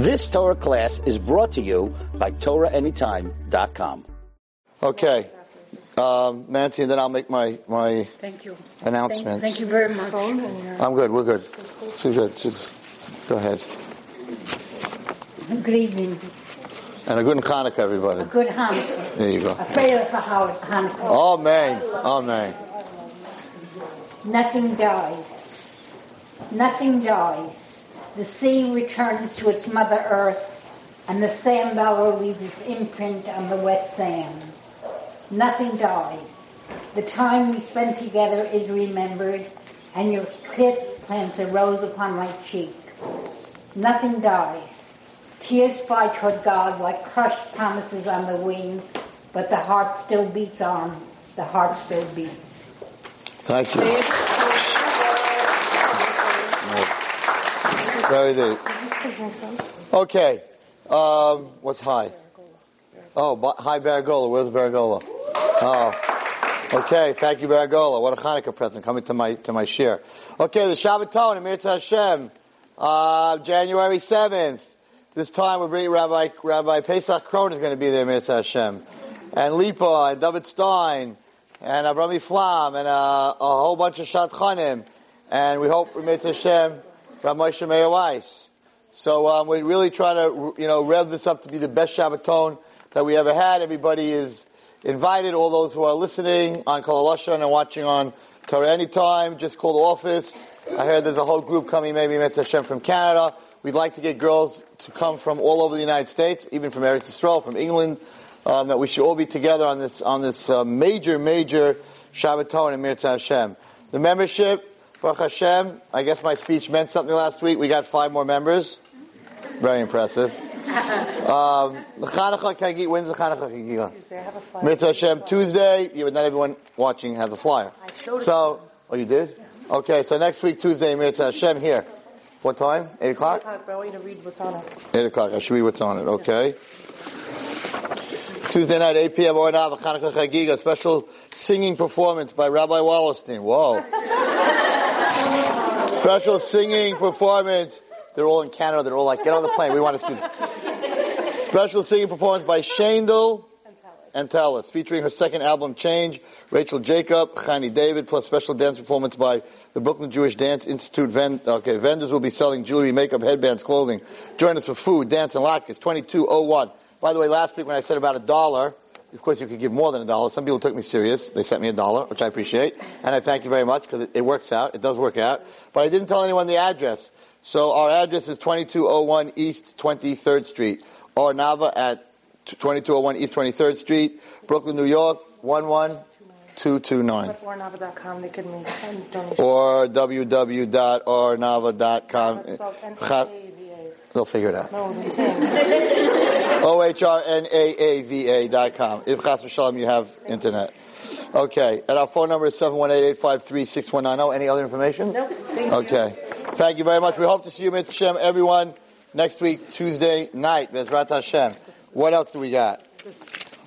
This Torah class is brought to you by TorahAnytime.com. Okay. Um, Nancy, and then I'll make my, my Thank you. announcements. Thank you very much. I'm good. We're good. She's good. She's, go ahead. Good evening. And a good Hanukkah, everybody. Good Hanukkah. There you go. A prayer for Howard Hanukkah. Amen. Amen. Nothing dies. Nothing dies. The sea returns to its mother earth, and the sand dollar leaves its imprint on the wet sand. Nothing dies. The time we spent together is remembered, and your kiss plants a rose upon my cheek. Nothing dies. Tears fly toward God like crushed promises on the wind, but the heart still beats on. The heart still beats. Thank you. Very. Okay. Um, what's high? Oh, but, hi Baragola. Where's Baragola? Oh. Okay, thank you, Baragola. What a Hanukkah present coming to my to my shiur. Okay, the Shabbaton, Amir Hashem, uh, January seventh. This time we're bringing Rabbi Rabbi Pesach Krohn is going to be there, Amir Hashem, and Lipa and David Stein and Abrami Flam and uh, a whole bunch of Shadchanim, and we hope Amir Hashem, Rabbi Moshe Meir Weiss. So um, we really try to you know rev this up to be the best Shabbaton that we ever had. Everybody is invited. All those who are listening on Kol and watching on Torah Anytime, just call the office. I heard there's a whole group coming, maybe Mitzvah Hashem from Canada. We'd like to get girls to come from all over the United States, even from Eretz Yisrael, from England. Um, that we should all be together on this on this uh, major, major Shabbaton in Mitzvah Hashem. The membership, Baruch Hashem. I guess my speech meant something last week. We got five more members. Very impressive. Um, the Chanukah Kagi, when's the Chanukah Kagi? Tuesday, I have a flyer. Mitzvah Hashem Tuesday. Yeah, but not everyone watching has a flyer. I showed it. So, oh, you did? Okay, so next week Tuesday, Mitzvah Hashem here. What time? Eight o'clock. Eight But I want you to read what's on it. Eight o'clock. I should read what's on it. Okay. Tuesday night, 8 p.m. Ohr Naava, Chanukah Chagiga, special singing performance by Rabbi Wallerstein. Whoa. special singing performance. They're all in Canada. They're all like, get on the plane. We want to see this. Special singing performance by Shandel and Talis, featuring her second album, Change, Rachel Jacob, Chani David, plus special dance performance by the Brooklyn Jewish Dance Institute. Okay, vendors will be selling jewelry, makeup, headbands, clothing. Join us for food, dance, and latkes. 2201. By the way, last week when I said about a dollar, of course you could give more than a dollar. Some people took me serious. They sent me a dollar, which I appreciate. And I thank you very much because it, it works out. It does work out. But I didn't tell anyone the address. So our address is 2201 East 23rd Street. Ohr Naava at 2201 East 23rd Street, Brooklyn, New York, 11229. At ohrnaava.com, they could make a donation. Or www.ohrnaava.com. That's spelled N-A-A-V-A. They'll figure it out. No. O-H-R-N-A-A-V-A dot com. If Chas v'shalom you have internet. Okay. And our phone number is 718-853-6190. Any other information? Nope. Thank you. Okay. Thank you very much. We hope to see you, Mitzvah Hashem, everyone, next week, Tuesday night, Bezrat Hashem. What else do we got?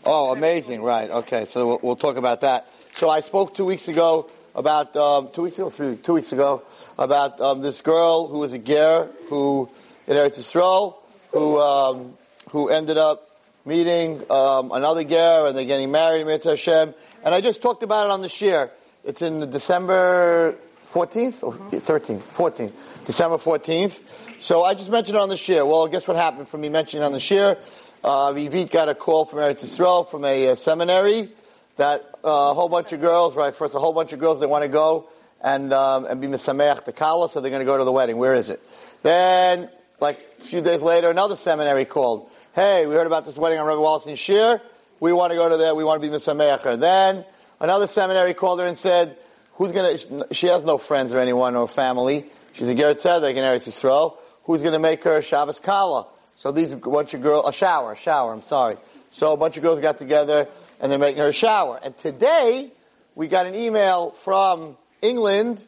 Oh, amazing. Right. Okay. So we'll, we'll talk about that. So I spoke two weeks ago about, um, two weeks ago, three, two weeks ago, about um, this girl who was a ger who, in Eretz Yisrael, who, um, who ended up meeting um, another ger and they're getting married, Mitzvah Hashem. And I just talked about it on the shiur. It's in the December 14th or 13th? 14th. December 14th. So I just mentioned it on the shiur. Well, guess what happened from me mentioning on the shiur? Uh, got a call from Eretz Yisrael from a, uh seminary that uh, a whole bunch of girls, right? First, a whole bunch of girls they want to go and um, and be misameach to kala, so they're going to go to the wedding. Where is it? Then, like a few days later, another seminary called. Hey, we heard about this wedding on Rabbi and Shir. We want to go to there. We want to be misameach. Then another seminary called her and said, "Who's going to?" She has no friends or anyone or family. She's a Geret Tzedek in Eretz Yisrael. Who's going to make her a Shabbos kala? So these a bunch of girls, a shower, a shower. I'm sorry. So a bunch of girls got together and they're making her a shower. And today we got an email from England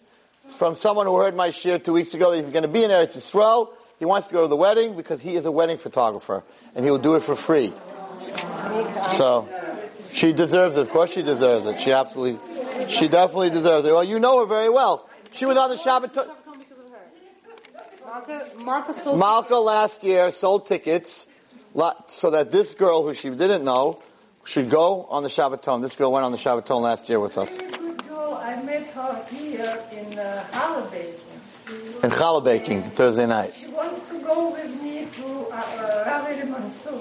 from someone who heard my shiur two weeks ago. that He's going to be in Eretz Yisrael. He wants to go to the wedding because he is a wedding photographer and he will do it for free. So she deserves it. Of course, she deserves it. She absolutely, she definitely deserves it. Well, you know her very well. She was on the Shabbat. Malka, Malka sold Malka last year sold tickets so that this girl, who she didn't know, should go on the Shabbaton. This girl went on the Shabbaton last year with us Very good girl. I met her here in uh, Holiday. in challah baking Thursday night. She wants to go with me to uh, uh, Rabbi Mansour.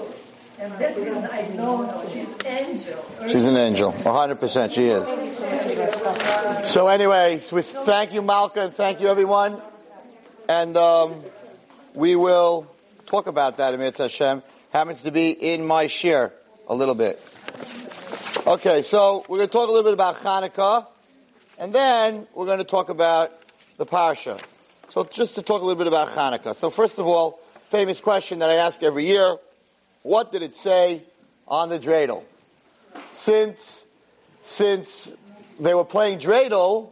And that reason I know her. She's angel. She's an angel, 100% she is. So anyway, we thank you Malka and thank you everyone. And um, we will talk about that, Amir Hashem. Happens to be in my shiur a little bit. Okay, so we're going to talk a little bit about Hanukkah, and then we're going to talk about the Parsha. So just to talk a little bit about Hanukkah. So first of all, famous question that I ask every year, what did it say on the dreidel? Since, since they were playing dreidel,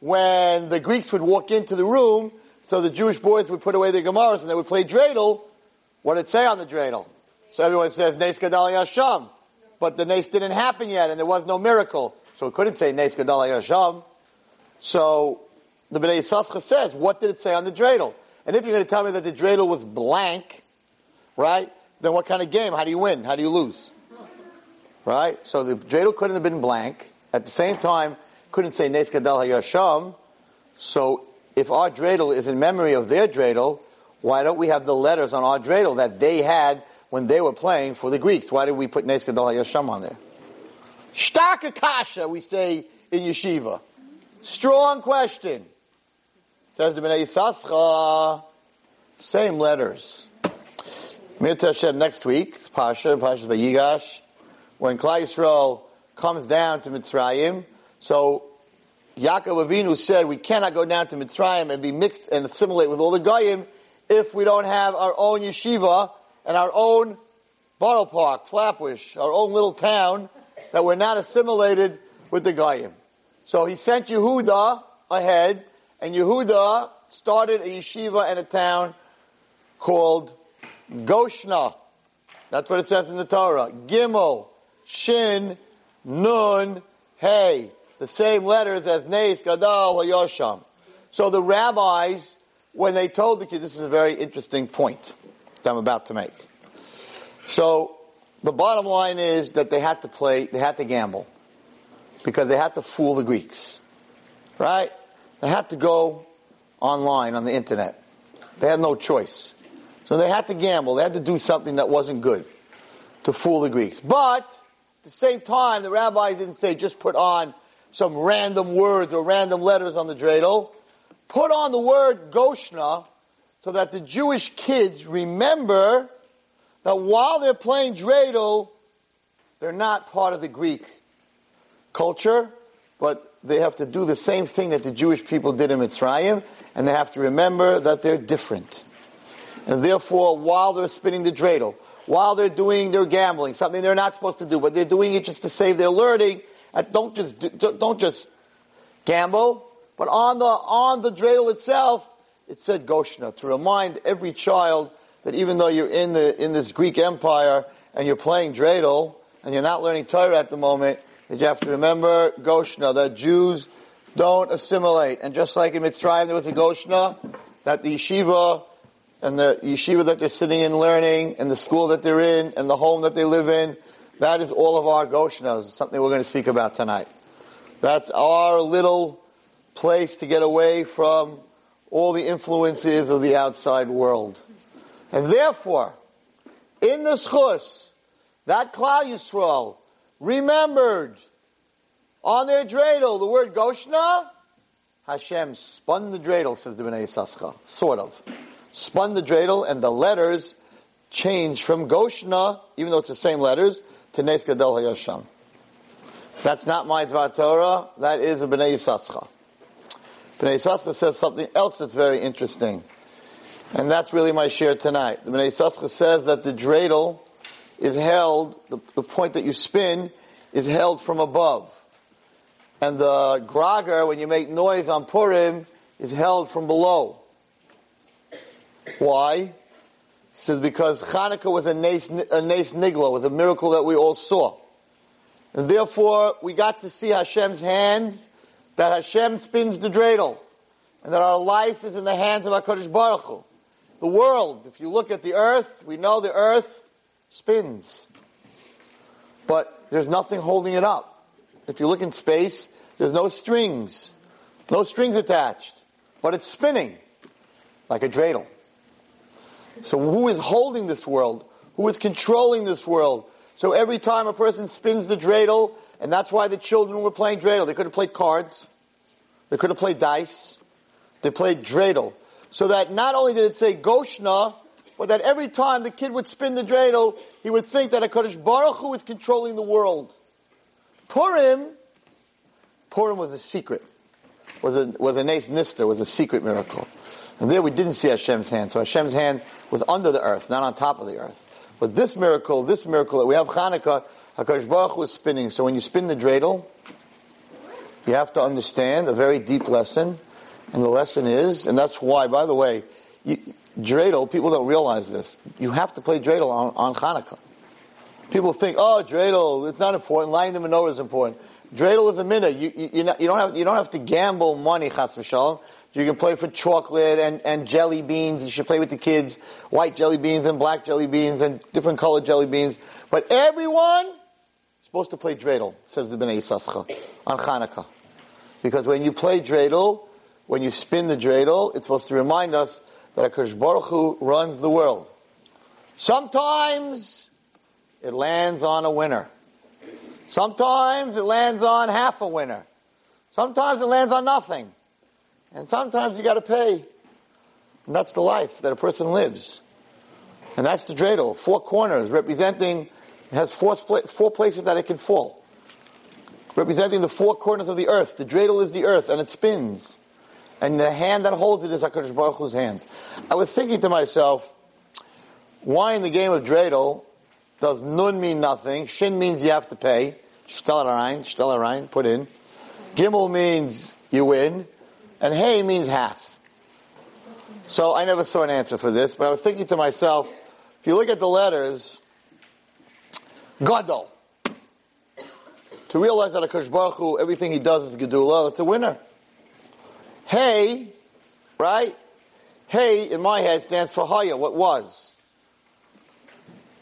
when the Greeks would walk into the room, so the Jewish boys would put away their Gemaras and they would play dreidel, what did it say on the dreidel? So everyone says, Nes Gadol Yasham. But the Nes didn't happen yet and there was no miracle. So it couldn't say Nes Gadol Yasham. So the Bnei Yissaschar says, what did it say on the dreidel? And if you're going to tell me that the dreidel was blank, right, then what kind of game? How do you win? How do you lose? Right? So the dreidel couldn't have been blank. At the same time, couldn't say Nes Gadol Haya Sham. So if our dreidel is in memory of their dreidel, why don't we have the letters on our dreidel that they had when they were playing for the Greeks? Why did we put Nes Gadol Haya Sham on there? Shtaka kasha, we say in yeshiva. Strong question. Says the Bnei. Same letters. Mirta next week, Parsha, Parsha Vayigash, when Klal Yisrael comes down to Mitzrayim. So Yaakov Avinu said we cannot go down to Mitzrayim and be mixed and assimilate with all the Goyim if we don't have our own yeshiva and our own borough park, Flatbush, our own little town that we're not assimilated with the Goyim. So he sent Yehuda ahead, and Yehuda started a yeshiva in a town called Goshna. That's what it says in the Torah. Gimel, Shin, Nun, Hey. The same letters as Nes, Gadol, Yosham. So the rabbis, when they told the kids, this is a very interesting point that I'm about to make. So the bottom line is that they had to play, they had to gamble. Because they had to fool the Greeks. Right? They had to go online on the internet. They had no choice. So they had to gamble. They had to do something that wasn't good to fool the Greeks. But at the same time, the rabbis didn't say just put on some random words or random letters on the dreidel. Put on the word Goshna so that the Jewish kids remember that while they're playing dreidel, they're not part of the Greek culture, but they have to do the same thing that the Jewish people did in Mitzrayim, and they have to remember that they're different. And therefore, while they're spinning the dreidel, while they're doing their gambling, something they're not supposed to do, but they're doing it just to save their learning, don't just don't just gamble, but on the on the dreidel itself, it said Goshna to remind every child that even though you're in the in this Greek Empire and you're playing dreidel and you're not learning Torah at the moment, that you have to remember Goshna that Jews don't assimilate. And just like in Mitzrayim there was a Goshna, that the yeshiva and the yeshiva that they're sitting in learning, and the school that they're in, and the home that they live in, that is all of our Goshnas. It's something we're going to speak about tonight. That's our little place to get away from all the influences of the outside world. And therefore, in the schus, that Klal Yisrael remembered on their dreidel the word Goshna, Hashem spun the dreidel, says the Bnei Yissaschar. Sort of. Spun the dreidel and the letters changed from Goshna, even though it's the same letters, to Nes Gadol Haya Sham. That's not my Dvar Torah, that is a Bnei Yissaschar. Bnei Yissaschar says something else that's very interesting. And that's really my shiur tonight. The Bnei Yissaschar says that the dreidel is held, the, the point that you spin is held from above. And the grager, when you make noise on Purim, is held from below. Why? Says because Hanukkah was a nace, a nace nigla, was a miracle that we all saw. And therefore, we got to see Hashem's hands, that Hashem spins the dreidel, and that our life is in the hands of our HaKadosh Baruch Hu. the world, if you look at the earth, we know the earth spins. But there's nothing holding it up. If you look in space, there's no strings. No strings attached. But it's spinning like a dreidel. So who is holding this world? Who is controlling this world? So every time a person spins the dreidel, and that's why the children were playing dreidel. They could have played cards. They could have played dice. They played dreidel. So that not only did it say Goshna, but that every time the kid would spin the dreidel, he would think that a Baruch Hu is controlling the world. Purim, Purim was a secret. Was a, was a Nes Nister, was a secret miracle. And there we didn't see Hashem's hand. So Hashem's hand was under the earth, not on top of the earth. But this miracle, this miracle that we have Hanukkah, HaKadosh Baruch is spinning. So when you spin the dreidel, you have to understand a very deep lesson. And the lesson is, and that's why, by the way, you, dreidel, people don't realize this. You have to play dreidel on, on Hanukkah. People think, oh, dreidel, it's not important. Lighting the menorah is important. Dreidel is a minute. You, you, you, don't have, you don't have to gamble money, chas. You can play for chocolate and, and jelly beans. You should play with the kids. White jelly beans and black jelly beans and different colored jelly beans. But everyone is supposed to play dreidel, says the Bnei Yissaschar, on Hanukkah. Because when you play dreidel, when you spin the dreidel, it's supposed to remind us that HaKadosh Baruch Hu runs the world. Sometimes it lands on a winner. Sometimes it lands on half a winner. Sometimes it lands on nothing. And sometimes you gotta pay. And that's the life that a person lives. And that's the dreidel. Four corners representing, it has four, four places that it can fall. Representing the four corners of the earth. The dreidel is the earth and it spins. And the hand that holds it is HaKadosh Baruch Hu's hand. I was thinking to myself, why in the game of dreidel does nun mean nothing? Shin means you have to pay. Stellarain, Stellarain, put in. Gimel means you win. And hey means half. So I never saw an answer for this, but I was thinking to myself, if you look at the letters, Gadol. To realize that a Baruch Hu, everything he does is Gedula, it's a winner. Hey, right? Hey, in my head, stands for Haya, what was.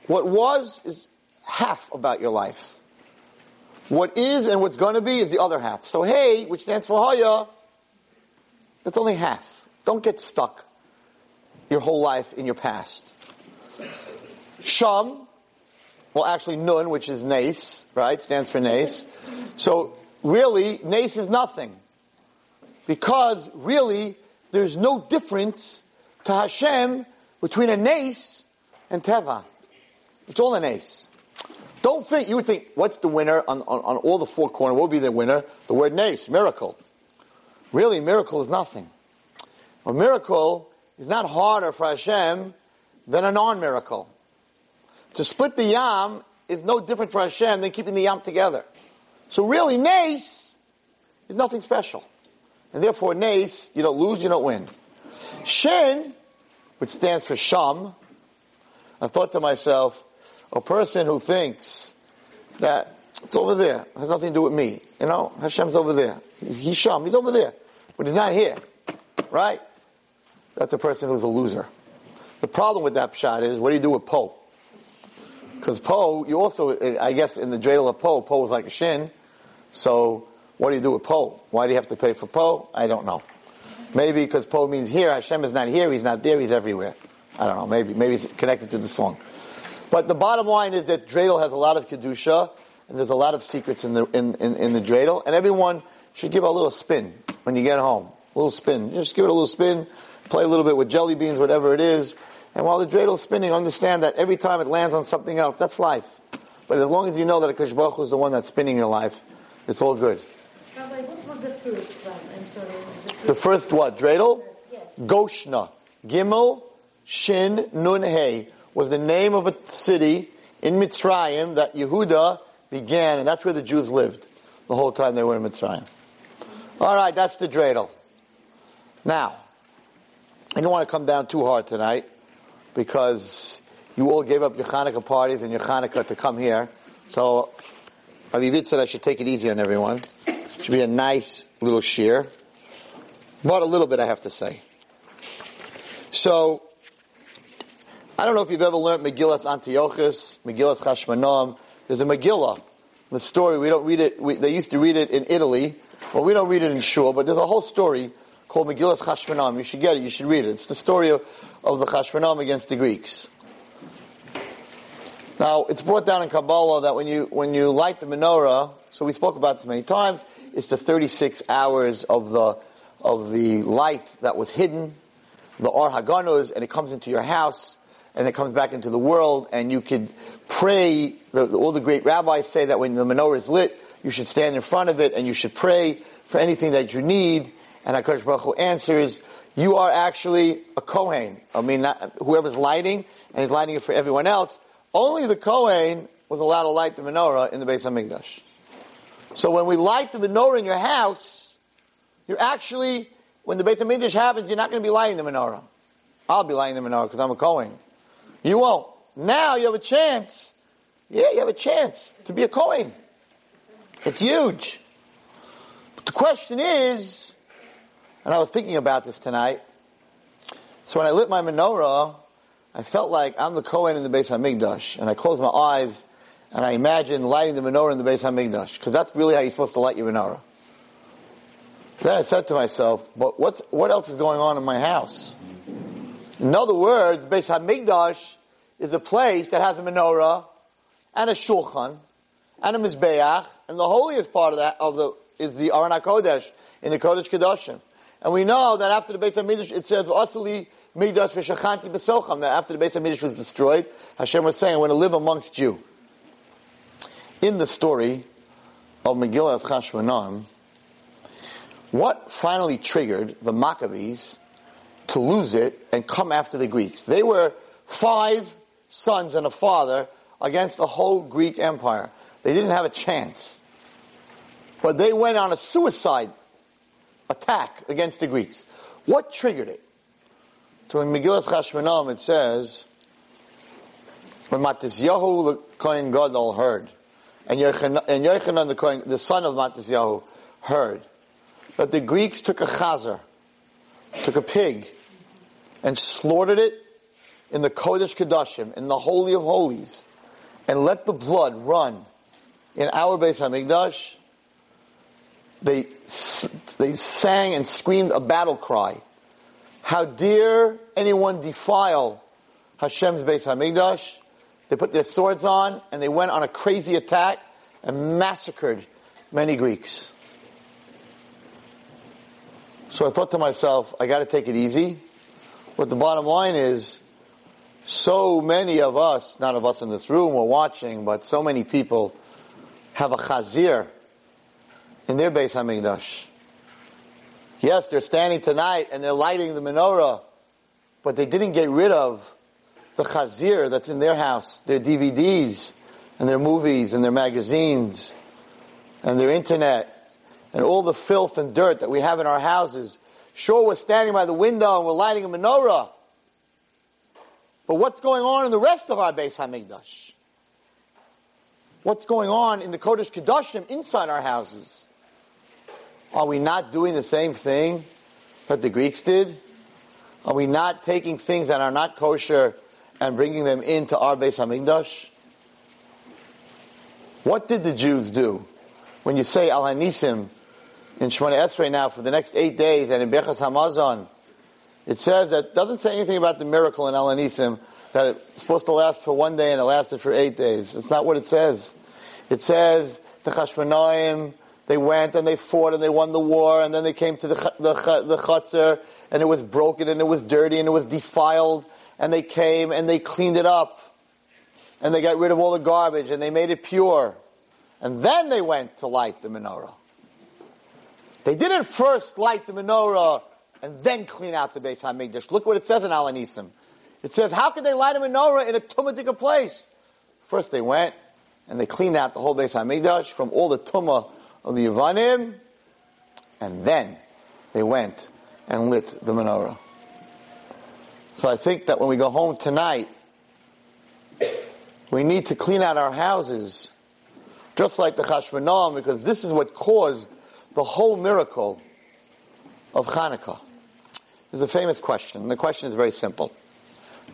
What was is half about your life. What is and what's going to be is the other half. So hey, which stands for Haya, that's only half. Don't get stuck your whole life in your past. Sham, well actually Nun, which is Nace, right, stands for Nace. So really, Nace is nothing. Because really, there's no difference to Hashem between a nace and teva. It's all a nace. Don't think, you would think, what's the winner on, on, on all the four corners? What would be the winner? The word nace, miracle. Really, miracle is nothing. A miracle is not harder for Hashem than a non-miracle. To split the yam is no different for Hashem than keeping the yam together. So really, nace is nothing special. And therefore, nace, you don't lose, you don't win. Shin, which stands for sham, I thought to myself, a person who thinks that it's over there, has nothing to do with me. You know, Hashem's over there. He's, he's sham, he's over there. But he's not here. Right? That's a person who's a loser. The problem with that shot is, what do you do with Po? Because Po, you also, I guess in the dreidel of Po, Po is like a shin. So, what do you do with Po? Why do you have to pay for Po? I don't know. Maybe because Po means here, Hashem is not here, He's not there, He's everywhere. I don't know, maybe, maybe it's connected to the song. But the bottom line is that dreidel has a lot of kedusha, and there's a lot of secrets in the, in, in, in the dreidel, and everyone should give a little spin when you get home. A little spin. Just give it a little spin, play a little bit with jelly beans, whatever it is, and while the dreidel's spinning, understand that every time it lands on something else, that's life. But as long as you know that Akash Baruch is the one that's spinning your life, it's all good. Rabbi, what was the first one? I'm sorry. The first, The first what? Dreidel? Yes. Goshna. Gimel, Shin, Nun, Hey was the name of a city in Mitzrayim that Yehuda began, and that's where the Jews lived the whole time they were in Mitzrayim. Alright, that's the dreidel. Now, I don't want to come down too hard tonight because you all gave up your Hanukkah parties and your Hanukkah to come here. So, Avivit said I should take it easy on everyone. Should be a nice little shiur. But a little bit I have to say. So, I don't know if you've ever learned Megillas Antiochus, Megillas Chashmanom. There's a Megillah. The story, we don't read it, we, they used to read it in Italy, but we don't read it in Shul, but there's a whole story called Megillas Chashmanom. You should get it, you should read it. It's the story of, of the Chashmanom against the Greeks. Now, it's brought down in Kabbalah that when you, when you light the menorah, so we spoke about this many times, it's the 36 hours of the, of the light that was hidden, the Or Haganuz, and it comes into your house, and it comes back into the world, and you could pray, the, the, all the great rabbis say that when the menorah is lit, you should stand in front of it, and you should pray for anything that you need, and HaKadosh Baruch Hu answers, you are actually a Kohen. I mean, not, whoever's lighting, and he's lighting it for everyone else, only the Kohen was allowed to light the menorah in the Beis Hamikdash. So when we light the menorah in your house, you're actually, when the Beis Hamikdash happens, you're not going to be lighting the menorah. I'll be lighting the menorah because I'm a Kohen. You won't. Now you have a chance. Yeah, you have a chance to be a Kohen. It's huge. But the question is, and I was thinking about this tonight, so when I lit my menorah, I felt like I'm the Kohen in the Beis Hamikdash, and I closed my eyes and I imagine lighting the menorah in the Beis Hamikdash, because that's really how you're supposed to light your menorah. Then I said to myself, but what's, what else is going on in my house? In other words, Beis Hamikdash is a place that has a menorah and a shulchan and a mizbeach, and the holiest part of that of the is the Aron HaKodesh in the Kodesh Kedoshim. And we know that after the Beis Hamikdash, it says, "Asli Migdash v'shachanti b'socham." That after the Beis Hamikdash was destroyed, Hashem was saying, "I want to live amongst you." In the story of Megillah Chashmonaim, what finally triggered the Maccabees to lose it and come after the Greeks? They were five sons and a father against the whole Greek Empire. They didn't have a chance. But they went on a suicide attack against the Greeks. What triggered it? So in Megillah Chashmonaim it says, when Matisyahu the Kohen Gadol heard, and Yochanan, the, Kohen, the son of Matisyahu heard, that the Greeks took a chazer, took a pig, and slaughtered it in the Kodesh Kodashim, in the Holy of Holies, and let the blood run in our Beis Hamikdash, they, they sang and screamed a battle cry. How dare anyone defile Hashem's Beis Hamikdash? They put their swords on and they went on a crazy attack and massacred many Greeks. So I thought to myself, I gotta take it easy. But the bottom line is, so many of us, not of us in this room or watching, but so many people have a chazir in their Beis Hamikdash. Yes, they're standing tonight and they're lighting the menorah, but they didn't get rid of the chazir that's in their house, their DVDs and their movies and their magazines and their internet and all the filth and dirt that we have in our houses. Sure, we're standing by the window and we're lighting a menorah. But what's going on in the rest of our Beis Hamikdash? What's going on in the Kodesh Kedoshim inside our houses? Are we not doing the same thing that the Greeks did? Are we not taking things that are not kosher and bringing them into our Beis Hamikdash? What did the Jews do? When you say Al Hanisim in Shemona Esrei now for the next eight days and in Birchas Hamazon, it says that doesn't say anything about the miracle in Al Hanisim that it's supposed to last for one day and it lasted for eight days. It's not what it says. It says the Chashmonaim, they went and they fought and they won the war and then they came to the the, the chutzner and it was broken and it was dirty and it was defiled and they came and they cleaned it up and they got rid of all the garbage and they made it pure and then they went to light the menorah. They didn't first light the menorah and then clean out the Beis Hamikdash. Look what it says in Al Hanisim. It says, how could they light a menorah in a tumatika place? First they went and they cleaned out the whole Beis Hamikdash from all the tumah of the Yavanim, and then they went and lit the menorah. So I think that when we go home tonight, we need to clean out our houses, just like the Chashmonaim, because this is what caused the whole miracle of Hanukkah. There's a famous question, the question is very simple.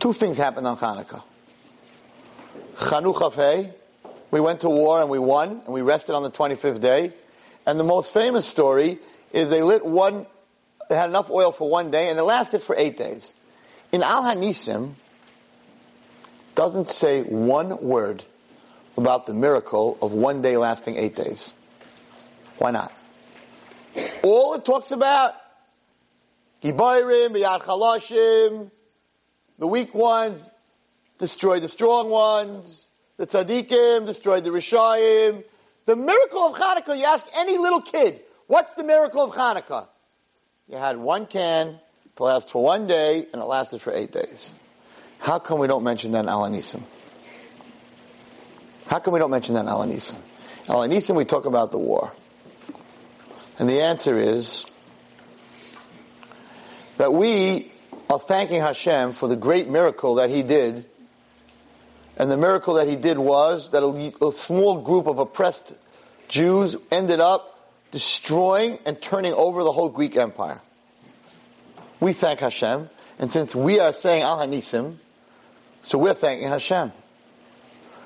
Two things happened on Hanukkah. Chanukah Fei, we went to war and we won, and we rested on the 25th day. And the most famous story is they lit one, they had enough oil for one day, and it lasted for eight days. In Al Hanisim, doesn't say one word about the miracle of one day lasting eight days. Why not? All it talks about, Gibayrim, the weak ones destroyed the strong ones, the tzaddikim destroyed the rishayim. The miracle of Hanukkah, you ask any little kid, what's the miracle of Hanukkah? You had one can to last for one day, and it lasted for eight days. How come we don't mention that in Al Hanisim? How come we don't mention that in Al Hanisim? Al Hanisim, we talk about the war. And the answer is that we are thanking Hashem for the great miracle that He did. And the miracle that He did was that a, a small group of oppressed Jews ended up destroying and turning over the whole Greek Empire. We thank Hashem. And since we are saying Al Hanisim, so we're thanking Hashem.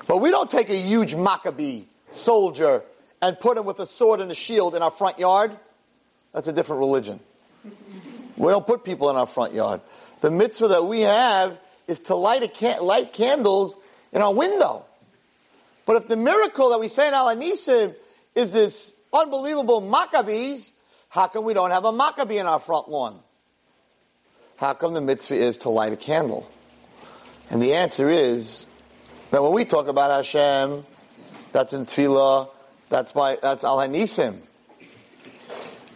But we don't take a huge Maccabee soldier and put him with a sword and a shield in our front yard. That's a different religion. We don't put people in our front yard. The mitzvah that we have is to light, can- light candles in our window. But if the miracle that we say in Al Hanisim is this unbelievable Maccabees, how come we don't have a Maccabee in our front lawn? How come the mitzvah is to light a candle? And the answer is that when we talk about Hashem, that's in Tefillah, that's by, that's Al Hanisim.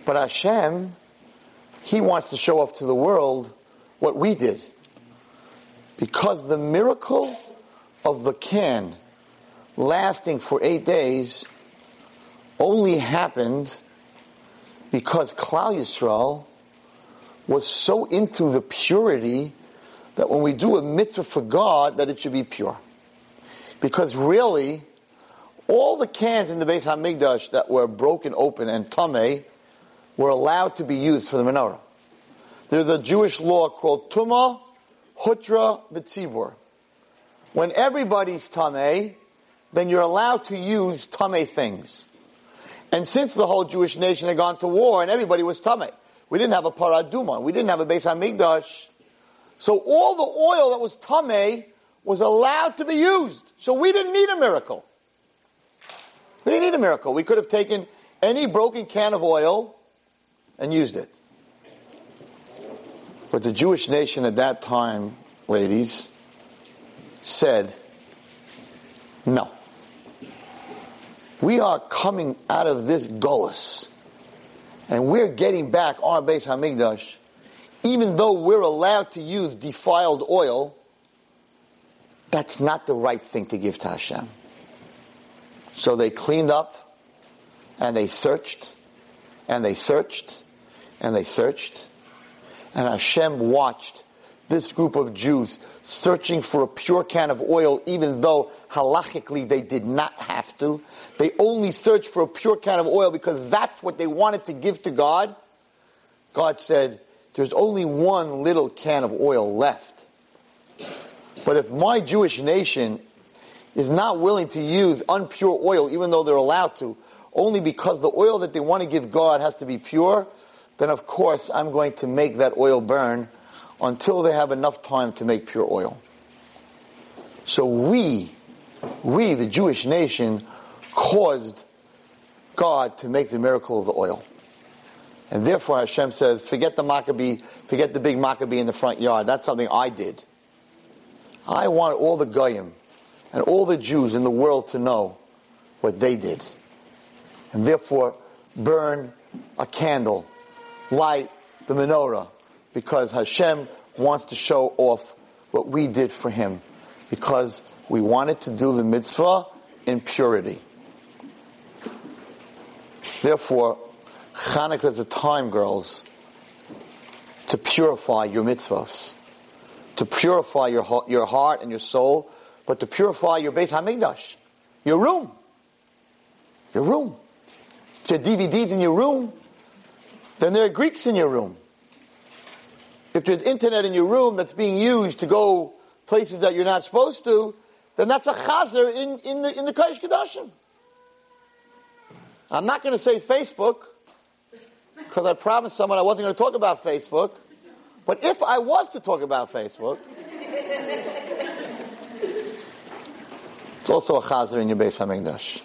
But Hashem, He wants to show off to the world what we did. Because the miracle of the can lasting for eight days only happened because Klal Yisrael was so into the purity that when we do a mitzvah for God, that it should be pure. Because really, all the cans in the Beis Hamikdash that were broken open and tameh were allowed to be used for the menorah. There's a Jewish law called Tuma Hutra B'tzivur. When everybody's tameh, then you're allowed to use tameh things. And since the whole Jewish nation had gone to war and everybody was tameh, we didn't have a parah adumah, we didn't have a Beis Hamikdash, so all the oil that was tameh was allowed to be used. So we didn't need a miracle. We didn't need a miracle. We could have taken any broken can of oil and used it. But the Jewish nation at that time, ladies, said, no. We are coming out of this gullus, and we're getting back our Beis Hamikdash even though we're allowed to use defiled oil, that's not the right thing to give to Hashem. So they cleaned up and they searched and they searched and they searched and Hashem watched this group of Jews searching for a pure can of oil even though halachically they did not have to. They only searched for a pure can of oil because that's what they wanted to give to God. God said, there's only one little can of oil left. But if my Jewish nation is not willing to use unpure oil, even though they're allowed to, only because the oil that they want to give God has to be pure, then of course I'm going to make that oil burn until they have enough time to make pure oil. So we, we, the Jewish nation, caused God to make the miracle of the oil. And therefore Hashem says, forget the Maccabee, forget the big Maccabee in the front yard. That's something I did. I want all the Goyim and all the Jews in the world to know what they did. And therefore burn a candle, light the menorah, because Hashem wants to show off what we did for Him. Because we wanted to do the mitzvah in purity. Therefore, Hanukkah is a time, girls, to purify your mitzvahs, to purify your, your heart and your soul, but to purify your Beis Hamikdash, your room, your room. If there are DVDs in your room, then there are Greeks in your room. If there's internet in your room that's being used to go places that you're not supposed to, then that's a chazer in, in the, in the Kodesh Kedashim. I'm not going to say Facebook, because I promised someone I wasn't going to talk about Facebook. But if I was to talk about Facebook, it's also a chazer in your Beis Hamikdash.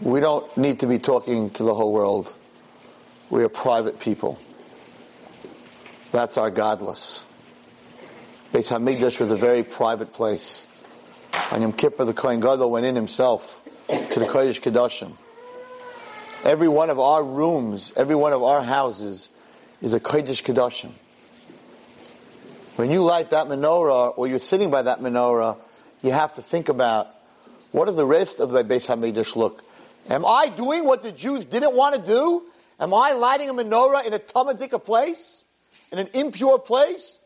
We don't need to be talking to the whole world. We are private people. That's our godless. Beis Hamikdash was a very private place. On Yom Kippur, the Kohen Gadol went in himself to the Kodesh Kedoshim. Every one of our rooms, every one of our houses is a Kodesh Kedoshim. When you light that menorah, or you're sitting by that menorah, you have to think about what does the rest of the Beis Hamikdash look? Am I doing what the Jews didn't want to do? Am I lighting a menorah in a Tamadika place? In an impure place?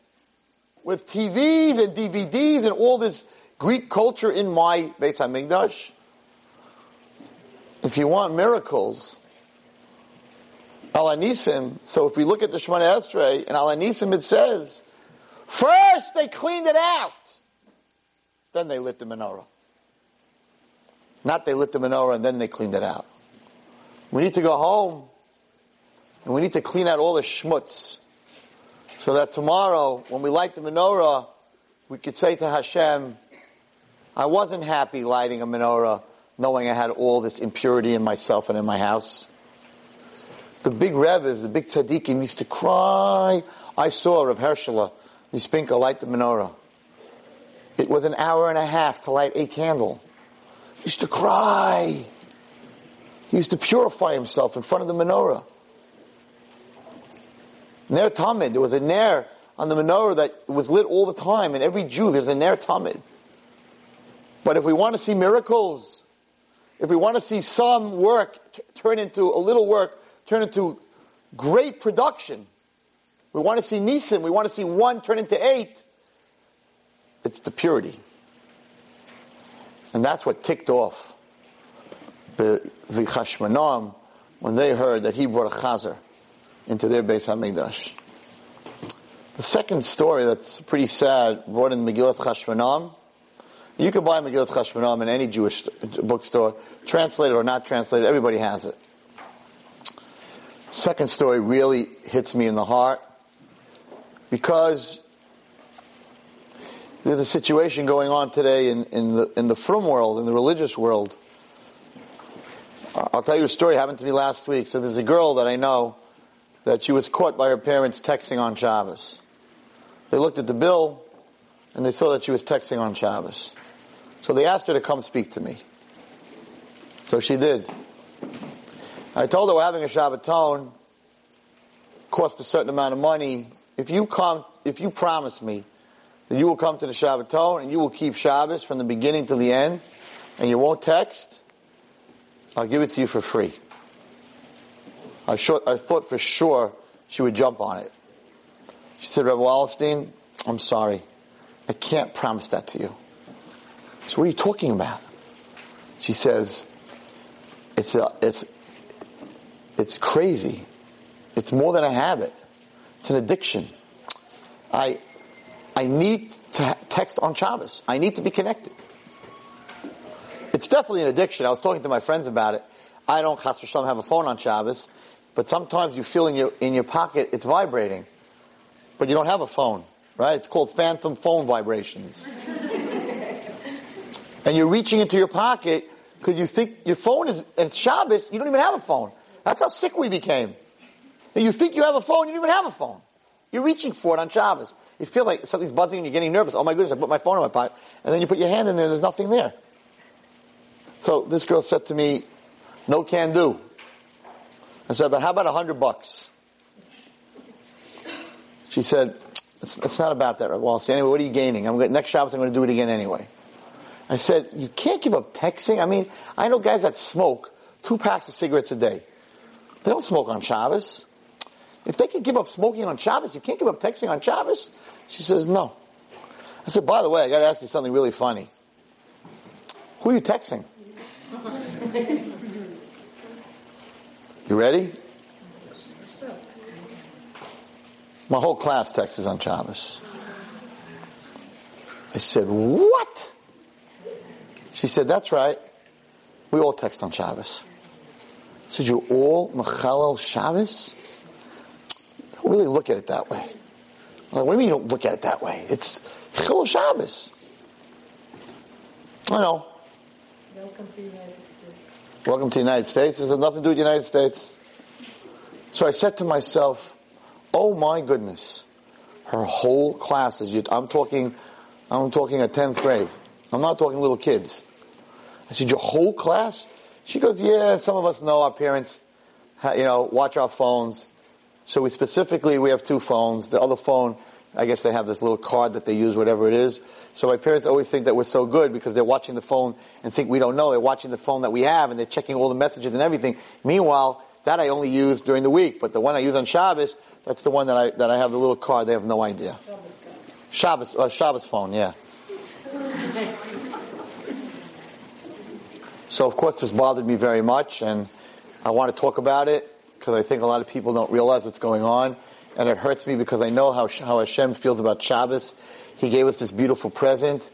With TVs and DVDs and all this Greek culture in my Beis Hamikdash? If you want miracles, Al Hanisim, so if we look at the Shemona Esrei, and Al Hanisim it says, first they cleaned it out, then they lit the menorah. Not they lit the menorah and then they cleaned it out. We need to go home and we need to clean out all the schmutz so that tomorrow when we light the menorah, we could say to Hashem, I wasn't happy lighting a menorah knowing I had all this impurity in myself and in my house. The big Rebbe's, the big tzaddikim used to cry. I saw Rav Hershela, Nispinka light the menorah. It was an hour and a half to light a candle. He used to cry. He used to purify himself in front of the menorah. Ner Tamid, there was a Ner on the menorah that was lit all the time, and every Jew, there's a Ner Tamid. But if we want to see miracles, if we want to see some work t- turn into a little work, turn into great production, we want to see Nisim, we want to see one turn into eight, it's the purity. And that's what ticked off the, the Chashmanam when they heard that he brought a chazer into their Beis HaMikdash. The second story that's pretty sad, brought in Megillat Chashmanam. You can buy Megillat Chashmanam in any Jewish bookstore, translated or not translated, everybody has it. Second story really hits me in the heart because there's a situation going on today in, in the in the frum world, in the religious world. I'll tell you a story happened to me last week. So there's a girl that I know that she was caught by her parents texting on Shabbos. They looked at the bill and they saw that she was texting on Shabbos. So they asked her to come speak to me. So she did. I told her we're having a Shabbaton, cost a certain amount of money. If you come, if you promise me that you will come to the Shabbaton and you will keep Shabbos from the beginning to the end, and you won't text, I'll give it to you for free. I, I thought for sure she would jump on it. She said, Rebbe Wallerstein, I'm sorry. I can't promise that to you. So what are you talking about? She says, it's a, it's, it's crazy. It's more than a habit. It's an addiction. I, I need to text on Shabbos. I need to be connected. It's definitely an addiction. I was talking to my friends about it. I don't have a phone on Shabbos, but sometimes you feel in your in your pocket it's vibrating, but you don't have a phone, right? It's called phantom phone vibrations, and you're reaching into your pocket because you think your phone is and it's Shabbos. You don't even have a phone. That's how sick we became. And you think you have a phone, you don't even have a phone. You're reaching for it on Shabbos. You feel like something's buzzing and you're getting nervous. Oh my goodness, I put my phone in my pocket. And then you put your hand in there, there's nothing there. So this girl said to me, no can do. I said, but how about a hundred bucks? She said, it's, it's not about that. Well, anyway, what are you gaining? I'm next Shabbos I'm going to do it again anyway. I said, you can't give up texting. I mean, I know guys that smoke two packs of cigarettes a day. They don't smoke on Shabbos. If they can give up smoking on Shabbos, you can't give up texting on Shabbos? She says, no. I said, by the way, I got to ask you something really funny. Who are you texting? You ready? My whole class texts on Shabbos. I said, what? She said, that's right. We all text on Shabbos. I said, you all Mechalel Shabbos? Don't really look at it that way. I'm like, what do you mean you don't look at it that way? It's Chilul Shabbos. I know. Welcome to the United States. Welcome to the United States. This has nothing to do with the United States. So I said to myself, oh my goodness, her whole class is, I'm talking, I'm talking a 10th grade. I'm not talking little kids. I said, your whole class? She goes, yeah, some of us know our parents, you know, watch our phones. So we specifically, we have two phones. The other phone, I guess they have this little card that they use, whatever it is. So my parents always think that we're so good because they're watching the phone and think we don't know. They're watching the phone that we have and they're checking all the messages and everything. Meanwhile, that I only use during the week, but the one I use on Shabbos, that's the one that I, that I have the little card. They have no idea. Shabbos, uh, Shabbos phone, yeah. So of course this bothered me very much and I want to talk about it because I think a lot of people don't realize what's going on and it hurts me because I know how, how Hashem feels about Shabbos. He gave us this beautiful present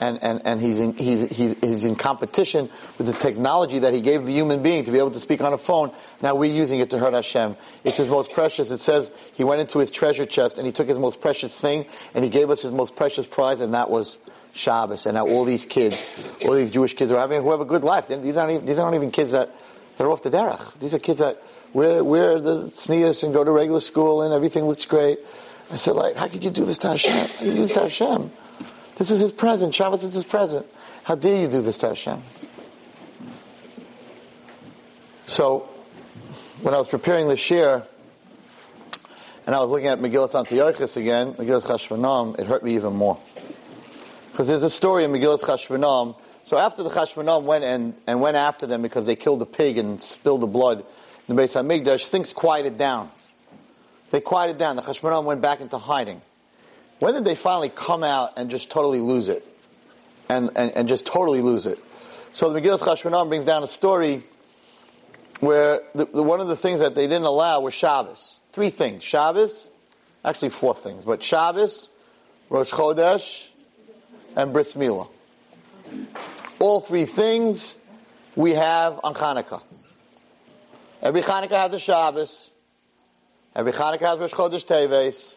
and, and, and he's, in, he's, he's, he's in competition with the technology that he gave the human being to be able to speak on a phone. Now we're using it to hurt Hashem. It's his most precious. It says he went into his treasure chest and he took his most precious thing and he gave us his most precious prize and that was Shabbos. And now all these kids, all these Jewish kids are having, who have a good life. These aren't even, these aren't even kids that, that are off the derech. These are kids that wear the sneas and go to regular school and everything looks great. I said like, how could you do this to Hashem? How could you do this to Hashem? This is his present. Shabbos is his present. How dare you do this to Hashem? So, when I was preparing the shiur, and I was looking at Megillah Antiochus again, Megillah Chashmonaim, it hurt me even more. Because there's a story in Megillah Chashmonaim. So after the Chashmonaim went and, and went after them because they killed the pig and spilled the blood the Beis Hamikdash, things quieted down. They quieted down. The Chashmonaim went back into hiding. When did they finally come out and just totally lose it? And, and, and just totally lose it. So the Megillah Chashmonaim brings down a story where the, the, one of the things that they didn't allow was Shabbos. Three things. Shabbos, actually four things, but Shabbos, Rosh Chodesh, and Bris Milah. All three things we have on Hanukkah. Every Hanukkah has a Shabbos. Every Hanukkah has Rosh Chodesh Teves.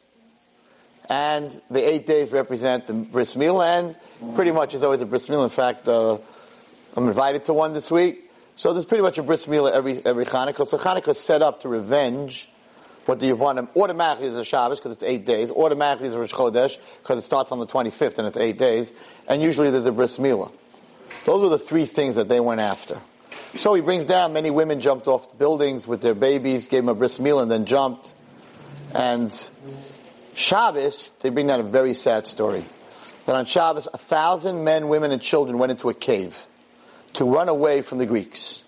And the eight days represent the Bris Milah, and pretty much it's always a Bris Milah. In fact, uh, I'm invited to one this week. So there's pretty much a Bris Milah every, every Hanukkah. So Hanukkah is set up to revenge what the Yavanim automatically is a Shabbos because it's eight days. Automatically is a Rosh Chodesh because it starts on the 25th and it's eight days. And usually there's a Bris Milah. Those were the three things that they went after. So he brings down many women jumped off buildings with their babies, gave them a Bris meal and then jumped. And Shabbos, they bring down a very sad story. That on Shabbos, a thousand men, women, and children went into a cave to run away from the Greeks.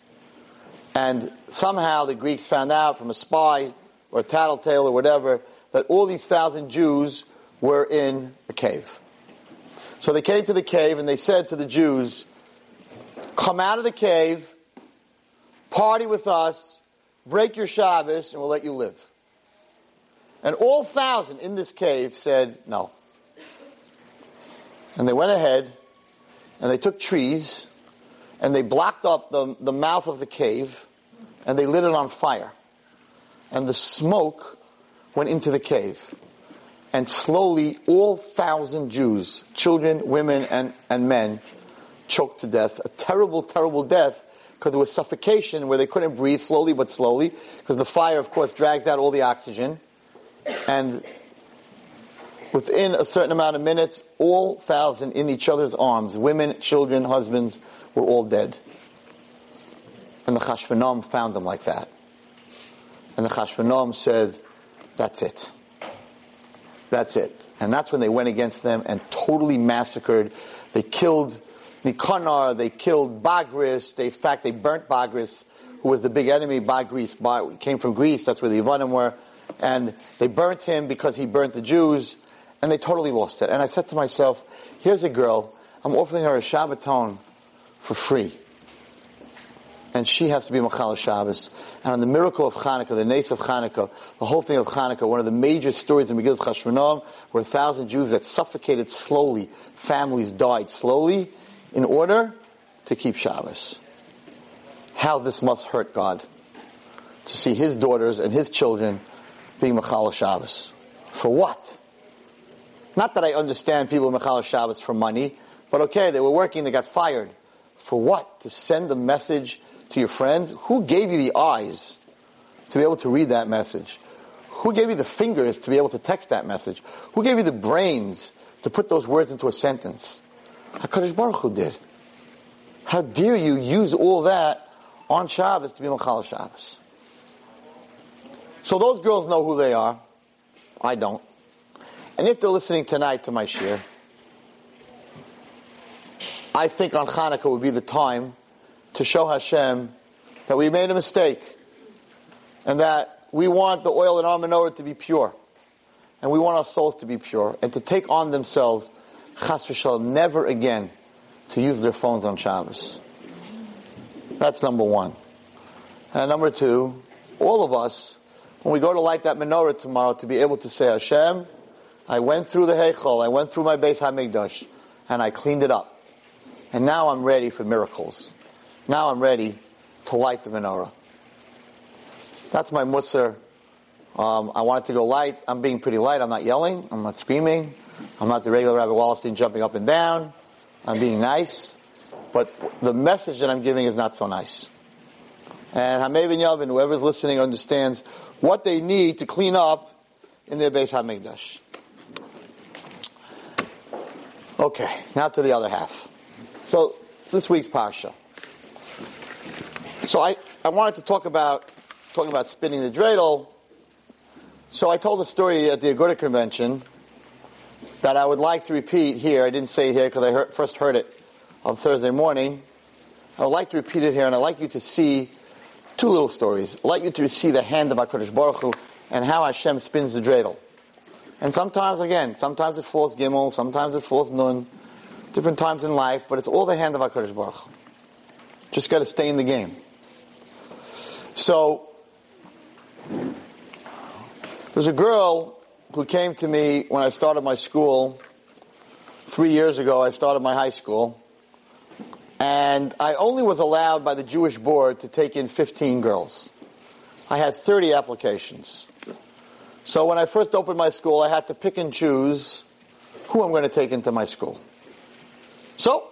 And somehow the Greeks found out from a spy or a tattletale or whatever that all these thousand Jews were in a cave. So they came to the cave and they said to the Jews, come out of the cave, party with us, break your Shabbos, and we'll let you live. And all thousand in this cave said no. And they went ahead and they took trees and they blocked up the, the mouth of the cave and they lit it on fire. And the smoke went into the cave. And slowly all thousand Jews, children, women, and, and men, choked to death. A terrible, terrible death because there was suffocation where they couldn't breathe slowly but slowly because the fire, of course, drags out all the oxygen. And within a certain amount of minutes, all thousand in each other's arms, women, children, husbands, were all dead. And the Chashmonaim found them like that. And the Chashmonaim said, that's it. That's it. And that's when they went against them and totally massacred. They killed Nicanor, they killed Bagris, they, in fact they burnt Bagris, who was the big enemy, Bagris, came from Greece, that's where the Yavanim were, and they burnt him because he burnt the Jews, and they totally lost it. And I said to myself, here's a girl, I'm offering her a Shabbaton for free. and she has to be Machal Shabbos. And on the miracle of Hanukkah, the nes of Hanukkah, the whole thing of Hanukkah, one of the major stories in Megillah Chashmonaim, were a thousand Jews that suffocated slowly, families died slowly, in order to keep Shabbos. How this must hurt God, to see His daughters and His children being Machal Shabbos. For what? Not that I understand people in Machal Shabbos for money, but okay, they were working, they got fired. For what? To send a message to your friend? Who gave you the eyes to be able to read that message? Who gave you the fingers to be able to text that message? Who gave you the brains to put those words into a sentence? HaKadosh Baruch Hu did. How dare you use all that on Shabbos to be Machal Shabbos? So those girls know who they are. I don't. And if they're listening tonight to my shiur, I think on Hanukkah would be the time to show Hashem that we made a mistake and that we want the oil in our menorah to be pure and we want our souls to be pure and to take on themselves chas v'shalom never again to use their phones on Shabbos. That's number one. And number two, all of us, when we go to light that menorah tomorrow, to be able to say, Hashem, I went through the Heichal, I went through my Beis HaMikdash, and I cleaned it up. And now I'm ready for miracles. Now I'm ready to light the menorah. That's my mussar. Um, I wanted to go light. I'm being pretty light. I'm not yelling. I'm not screaming. I'm not the regular Rabbi Wallerstein jumping up and down. I'm being nice. But the message that I'm giving is not so nice. And Hamayvin Yavin, whoever's listening understands what they need to clean up in their Beis HaMikdash. Okay, now to the other half. So, this week's Parsha. So I, I wanted to talk about, talking about spinning the dreidel. So I told a story at the Aguda convention that I would like to repeat here. I didn't say it here because I heard, first heard it on Thursday morning. I would like to repeat it here and I'd like you to see two little stories. I'd like you to see the hand of HaKadosh Baruch Hu and how Hashem spins the dreidel. And sometimes, again, sometimes it falls gimel, sometimes it falls nun, different times in life, but it's all the hand of HaKadosh Baruch Hu. Just got to stay in the game. So, there's a girl who came to me when I started my school three years ago. I started my high school. And I only was allowed by the Jewish board to take in 15 girls. I had 30 applications. So when I first opened my school, I had to pick and choose who I'm going to take into my school. So,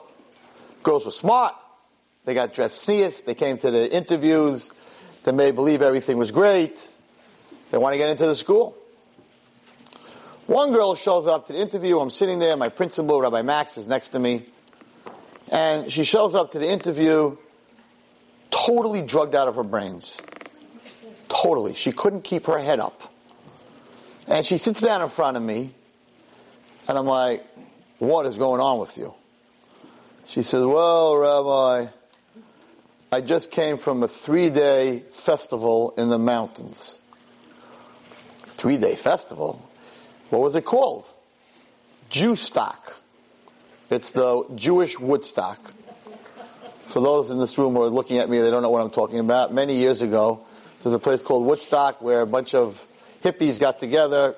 girls were smart. They got dressed sneakers. They came to the interviews. They made believe everything was great. They want to get into the school. One girl shows up to the interview. I'm sitting there. My principal, Rabbi Max, is next to me. And she shows up to the interview totally drugged out of her brains. Totally. She couldn't keep her head up. And she sits down in front of me. And I'm like, what is going on with you? She says, well, Rabbi, I just came from a three day festival in the mountains. Three day festival? What was it called? Jew stock. It's the Jewish Woodstock. For those in this room who are looking at me, they don't know what I'm talking about. Many years ago, there's a place called Woodstock where a bunch of hippies got together.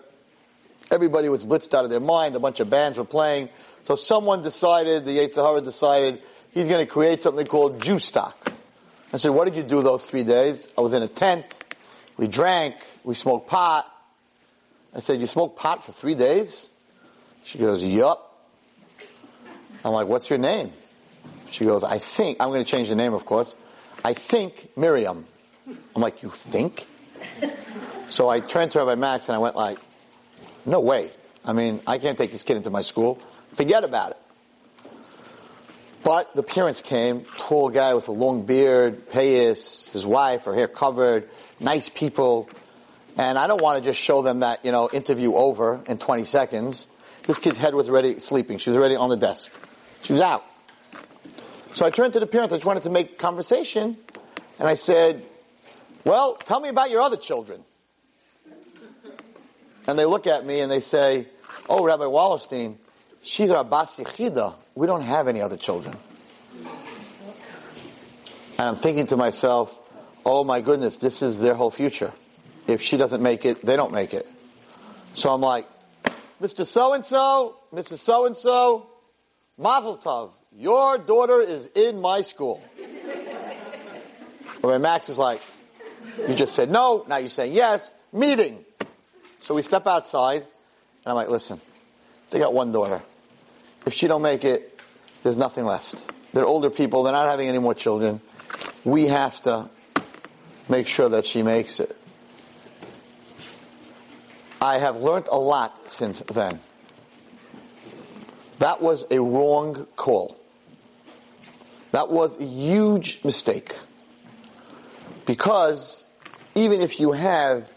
Everybody was blitzed out of their mind. A bunch of bands were playing. So someone decided, the Yetzer Hara decided, he's going to create something called Jew stock. I said, what did you do those three days? I was in a tent. We drank. We smoked pot. I said, you smoked pot for three days? She goes, yup. I'm like, what's your name? She goes, I think, I'm going to change the name, of course. I think Miriam. I'm like, you think? so I turned to Rabbi Max and I went like, no way. I mean, I can't take this kid into my school. Forget about it. But the parents came, tall guy with a long beard, payas, his wife, her hair covered, nice people. And I don't want to just show them that, you know, interview over in 20 seconds. This kid's head was already sleeping. She was already on the desk. She was out. So I turned to the parents. I just wanted to make conversation. And I said, well, tell me about your other children. And they look at me and they say, oh, Rabbi Wallerstein, she's our bas yichida. We don't have any other children. And I'm thinking to myself, oh my goodness, this is their whole future. If she doesn't make it, they don't make it. So I'm like, Mr. So-and-so, Mrs. So-and-so, Mazel Tov, your daughter is in my school. Where Max is like, you just said no, now you're saying yes, meeting. So we step outside, and I'm like, listen, they got one daughter. If she don't make it, there's nothing left. They're older people, they're not having any more children. We have to make sure that she makes it. I have learned a lot since then. That was a wrong call. That was a huge mistake. Because even if you have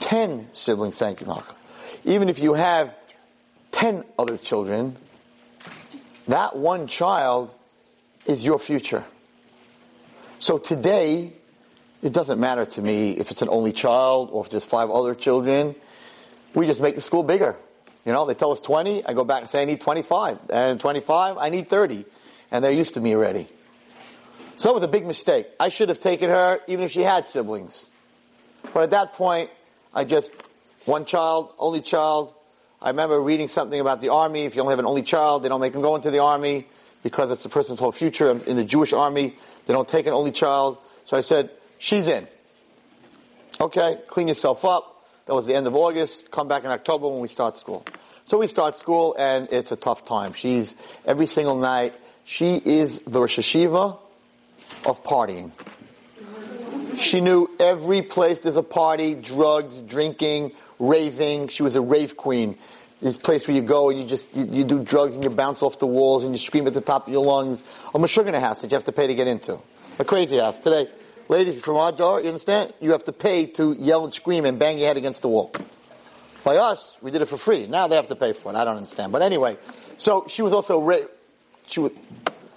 10 siblings, thank you, Malcolm, even if you have 10 other children, that one child is your future. So today, it doesn't matter to me if it's an only child or if there's five other children. We just make the school bigger. You know, they tell us 20, I go back and say I need 25. And 25, I need 30. And they're used to me already. So that was a big mistake. I should have taken her even if she had siblings. But at that point, I just, one child, only child. I remember reading something about the army. If you only have an only child, they don't make them go into the army because it's a person's whole future. In the Jewish army, they don't take an only child. So I said, she's in. Okay, clean yourself up. That was the end of August. Come back in October when we start school. So we start school and it's a tough time. She's every single night. She is the Rosh Yeshiva of partying. She knew every place there's a party, drugs, drinking, raving. She was a rave queen. This place where you go and you just, you, you do drugs and you bounce off the walls and you scream at the top of your lungs. I'm a Meshuggah house that you have to pay to get into. A crazy house. Today, ladies from our door, you understand? You have to pay to yell and scream and bang your head against the wall. By us, we did it for free. Now they have to pay for it. I don't understand. But anyway, so she was also, ra- she was,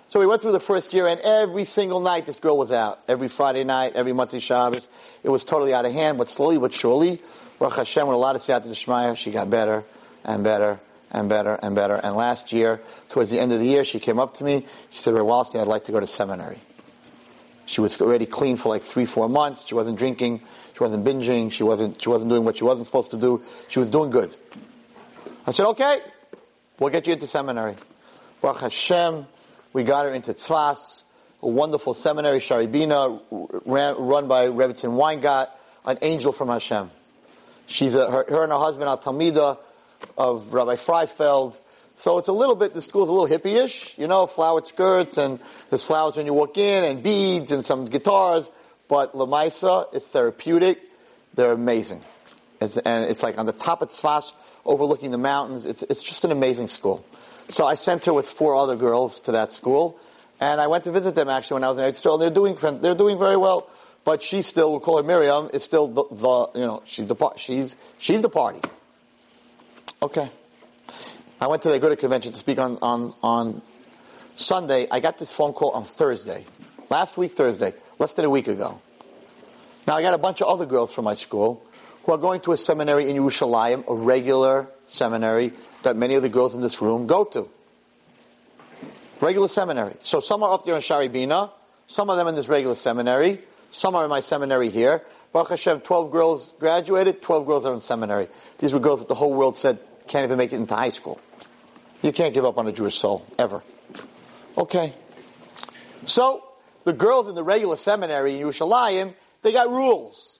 so we went through the first year, and every single night this girl was out. Every Friday night, every Motzei Shabbos. It was totally out of hand, but slowly but surely, Baruch Hashem, with a lot of Siyat Shmaya, she got better and better and better and better. And last year, towards the end of the year, she came up to me. She said, Ray Wallerstein, I'd like to go to seminary. She was already clean for like three, four months. She wasn't drinking. She wasn't binging. She wasn't, she wasn't doing what she wasn't supposed to do. She was doing good. I said, okay, we'll get you into seminary. Baruch Hashem, we got her into Tzfas, a wonderful seminary, Sha'arei Bina, ran, run by Rebbetzin Weingart, an angel from Hashem. She's a, her, her and her husband are Talmida of Rabbi Freifeld. So it's a little bit, the school's a little hippie-ish, you know, flowered skirts and there's flowers when you walk in and beads and some guitars. But Lamaisa is therapeutic. They're amazing. It's, and it's like on the top of Tzfas, overlooking the mountains. It's, it's just an amazing school. So I sent her with four other girls to that school, and I went to visit them actually when I was in Eretz They're doing they're doing very well, but she still we call her Miriam is still the, the you know she's the she's she's the party. Okay, I went to the Aguda convention to speak on on on Sunday. I got this phone call on Thursday, last week Thursday, less than a week ago. Now I got a bunch of other girls from my school who are going to a seminary in Yerushalayim, a regular seminary that many of the girls in this room go to. Regular seminary. So some are up there in Sha'arei Bina, some of them in this regular seminary, some are in my seminary here. Baruch Hashem, 12 girls graduated, 12 girls are in seminary. These were girls that the whole world said can't even make it into high school. You can't give up on a Jewish soul, ever. Okay. So, the girls in the regular seminary in Yerushalayim, they got rules.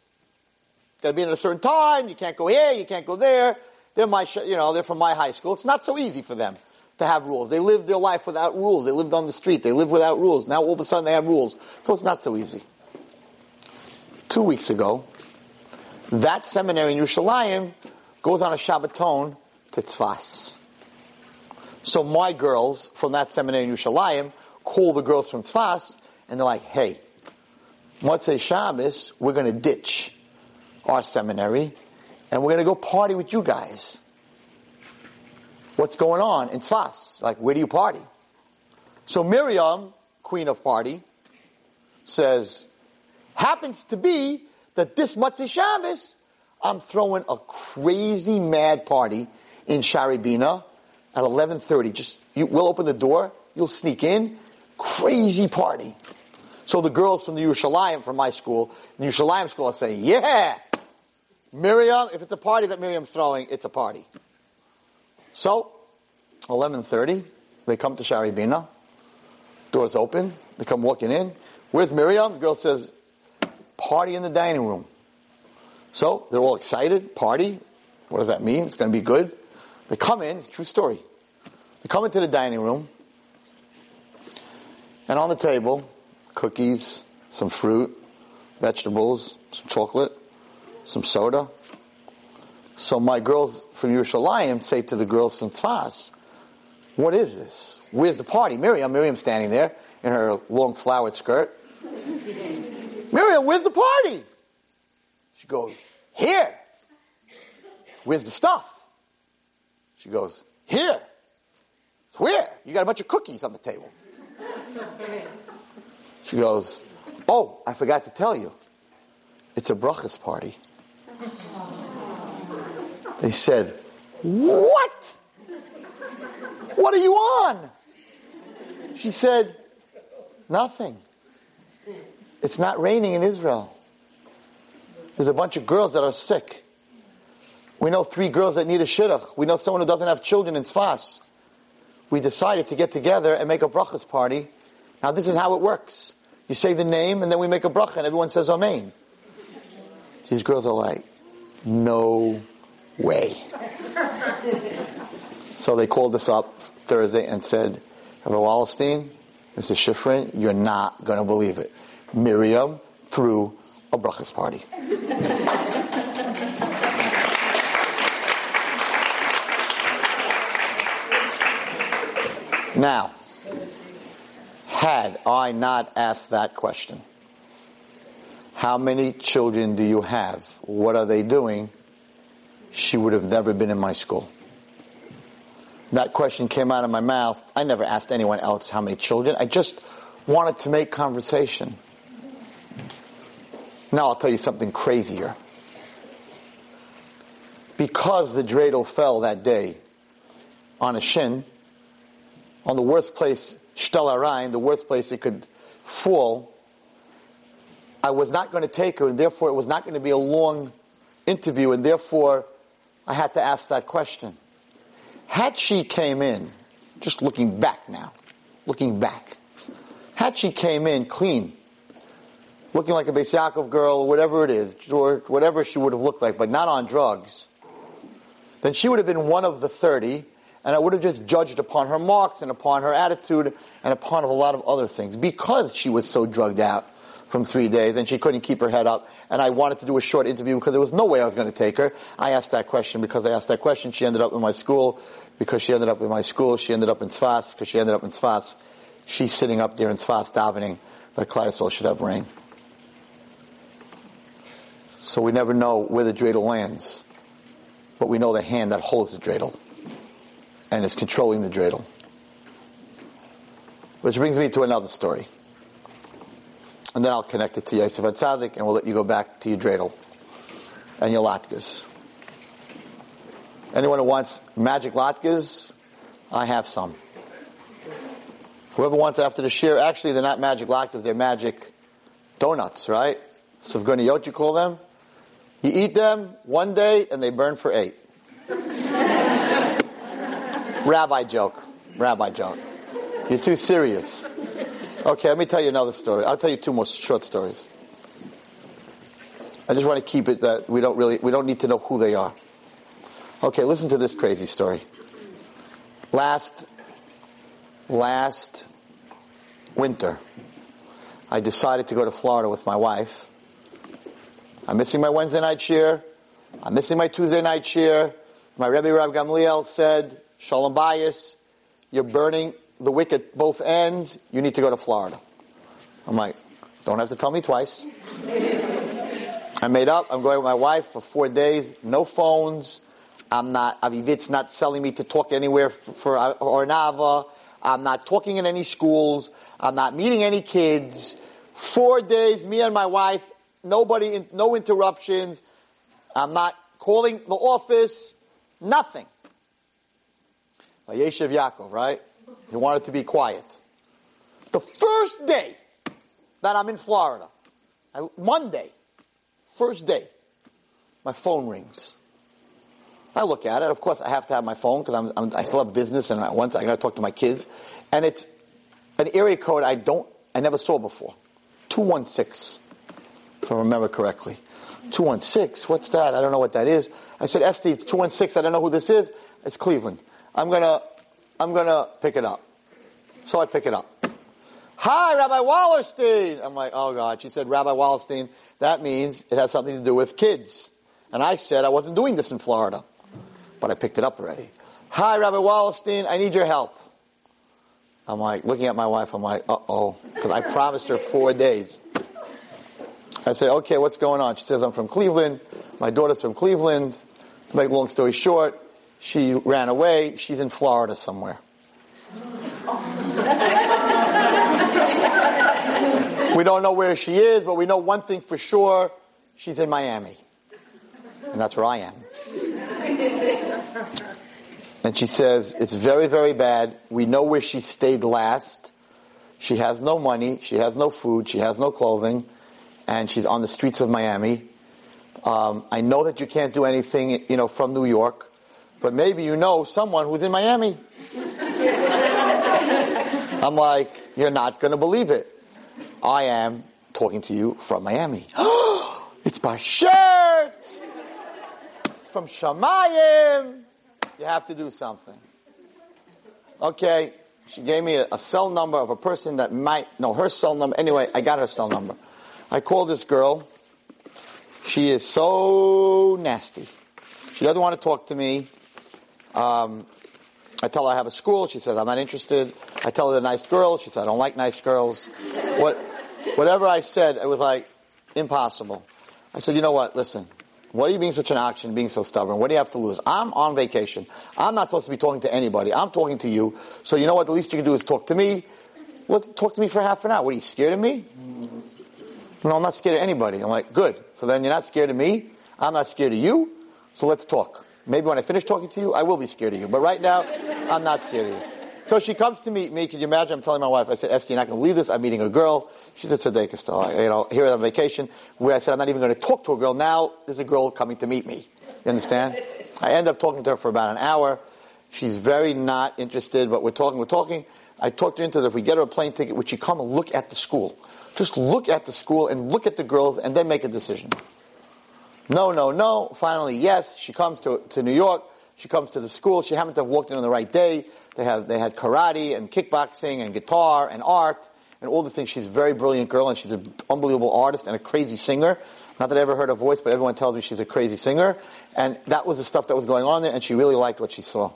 Got to be in a certain time. You can't go here. You can't go there. They're my, you know, they're from my high school. It's not so easy for them to have rules. They lived their life without rules. They lived on the street. They lived without rules. Now all of a sudden they have rules. So it's not so easy. Two weeks ago, that seminary in Yerushalayim goes on a Shabbaton to Tzfas. So my girls from that seminary in Yerushalayim call the girls from Tzfas and they're like, hey, Motzei Shabbos, we're going to ditch our seminary and we're going to go party with you guys. What's going on in Tzfas? Like, where do you party? So Miriam, queen of party, says, happens to be that this Motzei Shabbos, I'm throwing a crazy mad party in Sha'arei Bina at 11.30. Just, you, we'll open the door, you'll sneak in, crazy party. So the girls from the Yerushalayim, from my school, the Yerushalayim school, say, yeah! Miriam, if it's a party that Miriam's throwing, it's a party. So, 11.30, they come to Sha'arei Bina. Doors open. They come walking in. Where's Miriam? The girl says, party in the dining room. So, they're all excited. Party. What does that mean? It's going to be good. They come in. True story. They come into the dining room. And on the table, cookies, some fruit, vegetables, some chocolate, some soda. So my girls from Yerushalayim say to the girls from Tzfas, what is this? Where's the party? Miriam, Miriam standing there in her long flowered skirt. Miriam, where's the party? She goes, here. Where's the stuff? She goes, here. Where? You got a bunch of cookies on the table. She goes, oh, I forgot to tell you. It's a brachas party. They said, what? What are you on? She said, nothing. It's not raining in Israel. There's a bunch of girls that are sick. We know three girls that need a shidduch. We know someone who doesn't have children in Sfas. We decided to get together and make a brachas party. Now this is how it works. You say the name and then we make a bracha and everyone says amen. These girls are like, no way. so they called us up Thursday and said, Rabbi Wallerstein, Mr. Schifrin, you're not going to believe it. Miriam threw a brachas party. now, had I not asked that question, how many children do you have? What are they doing? She would have never been in my school. That question came out of my mouth. I never asked anyone else how many children. I just wanted to make conversation. Now I'll tell you something crazier. Because the dreidel fell that day on a shin, on the worst place, Shtel the worst place it could fall, I was not going to take her, and therefore it was not going to be a long interview, and therefore I had to ask that question. Had she came in, just looking back now, looking back, had she came in clean, looking like a Beis Yaakov girl, or whatever it is, or whatever she would have looked like, but not on drugs, then she would have been one of the 30, and I would have just judged upon her marks and upon her attitude and upon a lot of other things because she was so drugged out from three days and she couldn't keep her head up. And I wanted to do a short interview because there was no way I was going to take her. I asked that question because I asked that question. She ended up in my school because she ended up in my school. She ended up in Sfas because she ended up in Sfas. She's sitting up there in Sfas davening that Klai should have rain. So we never know where the dreidel lands. But we know the hand that holds the dreidel and is controlling the dreidel. Which brings me to another story and then I'll connect it to Yosef Hatzadik, and we'll let you go back to your dreidel and your latkes. Anyone who wants magic latkes, I have some. Whoever wants after the share, actually they're not magic latkes, they're magic donuts, right? Sufganiyot you call them. You eat them one day and they burn for eight. Rabbi joke. Rabbi joke. You're too serious. Okay, let me tell you another story. I'll tell you two more short stories. I just want to keep it that we don't really, we don't need to know who they are. Okay, listen to this crazy story. Last, last winter, I decided to go to Florida with my wife. I'm missing my Wednesday night shiur. I'm missing my Tuesday night shiur. My Rebbe Rav Gamliel said, Shalom bayis, you're burning the wick at both ends, you need to go to Florida. I'm like, don't have to tell me twice. I made up. I'm going with my wife for four days. No phones. I'm not, Avivit's not selling me to talk anywhere for, uh, for Ohr Naava. I'm not talking in any schools. I'm not meeting any kids. Four days, me and my wife, nobody, no interruptions. I'm not calling the office. Nothing. Yeshiv Yaakov, right? He wanted to be quiet. The first day that I'm in Florida. I, Monday, first day, my phone rings. I look at it. Of course, I have to have my phone because I'm, I'm, i still have business, and I, once I got to talk to my kids, and it's an area code I don't, I never saw before. Two one six, if I remember correctly. Two one six. What's that? I don't know what that is. I said, FD, it's two one six. I don't know who this is. It's Cleveland. I'm gonna, I'm gonna pick it up. So I pick it up. Hi, Rabbi Wallerstein. I'm like, oh God. She said, Rabbi Wallerstein, that means it has something to do with kids. And I said I wasn't doing this in Florida but I picked it up already. Hi, Rabbi Wallerstein, I need your help. I'm like, looking at my wife, I'm like, uh oh, because I promised her four days. I said, okay, what's going on? She says, I'm from Cleveland. My daughter's from Cleveland. To make a long story short, she ran away. She's in Florida somewhere. we don't know where she is, but we know one thing for sure. She's in Miami. And that's where I am. And she says, it's very, very bad. We know where she stayed last. She has no money. She has no food. She has no clothing. And she's on the streets of Miami. Um, I know that you can't do anything, you know, from New York, but maybe you know someone who's in Miami. I'm like, you're not going to believe it. I am talking to you from Miami. it's my shirt It's from Shamayim, you have to do something. Okay, she gave me a, a, cell number of a person that might know her cell number. Anyway, I got her cell number. I called this girl. She is so nasty. She doesn't want to talk to me. Um, I tell her I have a school. She says I'm not interested. I tell her they're nice girl. She says I don't like nice girls. What, whatever I said, it was like impossible. I said, you know what? Listen, what are you being such an action, being so stubborn? What do you have to lose? I'm on vacation. I'm not supposed to be talking to anybody. I'm talking to you. So you know what? The least you can do is talk to me. Well, talk to me for half an hour. What are you scared of me? No, I'm not scared of anybody. I'm like, good. So then you're not scared of me. I'm not scared of you. So let's talk. Maybe when I finish talking to you, I will be scared of you. But right now, I'm not scared of you. So she comes to meet me. Can you imagine? I'm telling my wife, I said, Esther, you're not going to believe this. I'm meeting a girl. She said, Tzedekah still. You know, here on vacation, where I said, I'm not even going to talk to a girl. Now there's a girl coming to meet me. You understand? I end up talking to her for about an hour. She's very not interested, but we're talking, we're talking. I talked her into that if we get her a plane ticket, would she come and look at the school? Just look at the school and look at the girls and then make a decision. No, no, no. Finally, yes. She comes to, to New York. She comes to the school. She happened to have walked in on the right day. They have they had karate and kickboxing and guitar and art and all the things. She's a very brilliant girl and she's an unbelievable artist and a crazy singer. Not that I ever heard her voice, but everyone tells me she's a crazy singer. And that was the stuff that was going on there, and she really liked what she saw.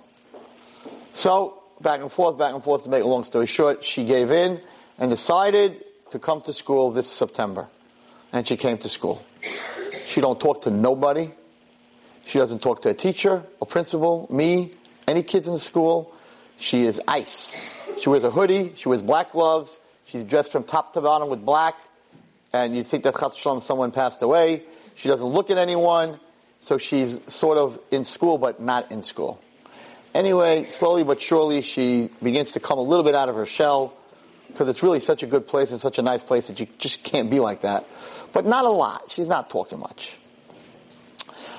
So back and forth, back and forth. To make a long story short, she gave in and decided to come to school this September. And she came to school. She don't talk to nobody. She doesn't talk to a teacher, a principal, me, any kids in the school. She is ice. She wears a hoodie. She wears black gloves. She's dressed from top to bottom with black. And you'd think that Chas Shalom, someone passed away. She doesn't look at anyone. So she's sort of in school, but not in school. Anyway, slowly but surely, she begins to come a little bit out of her shell because it's really such a good place and such a nice place that you just can't be like that. But not a lot. She's not talking much.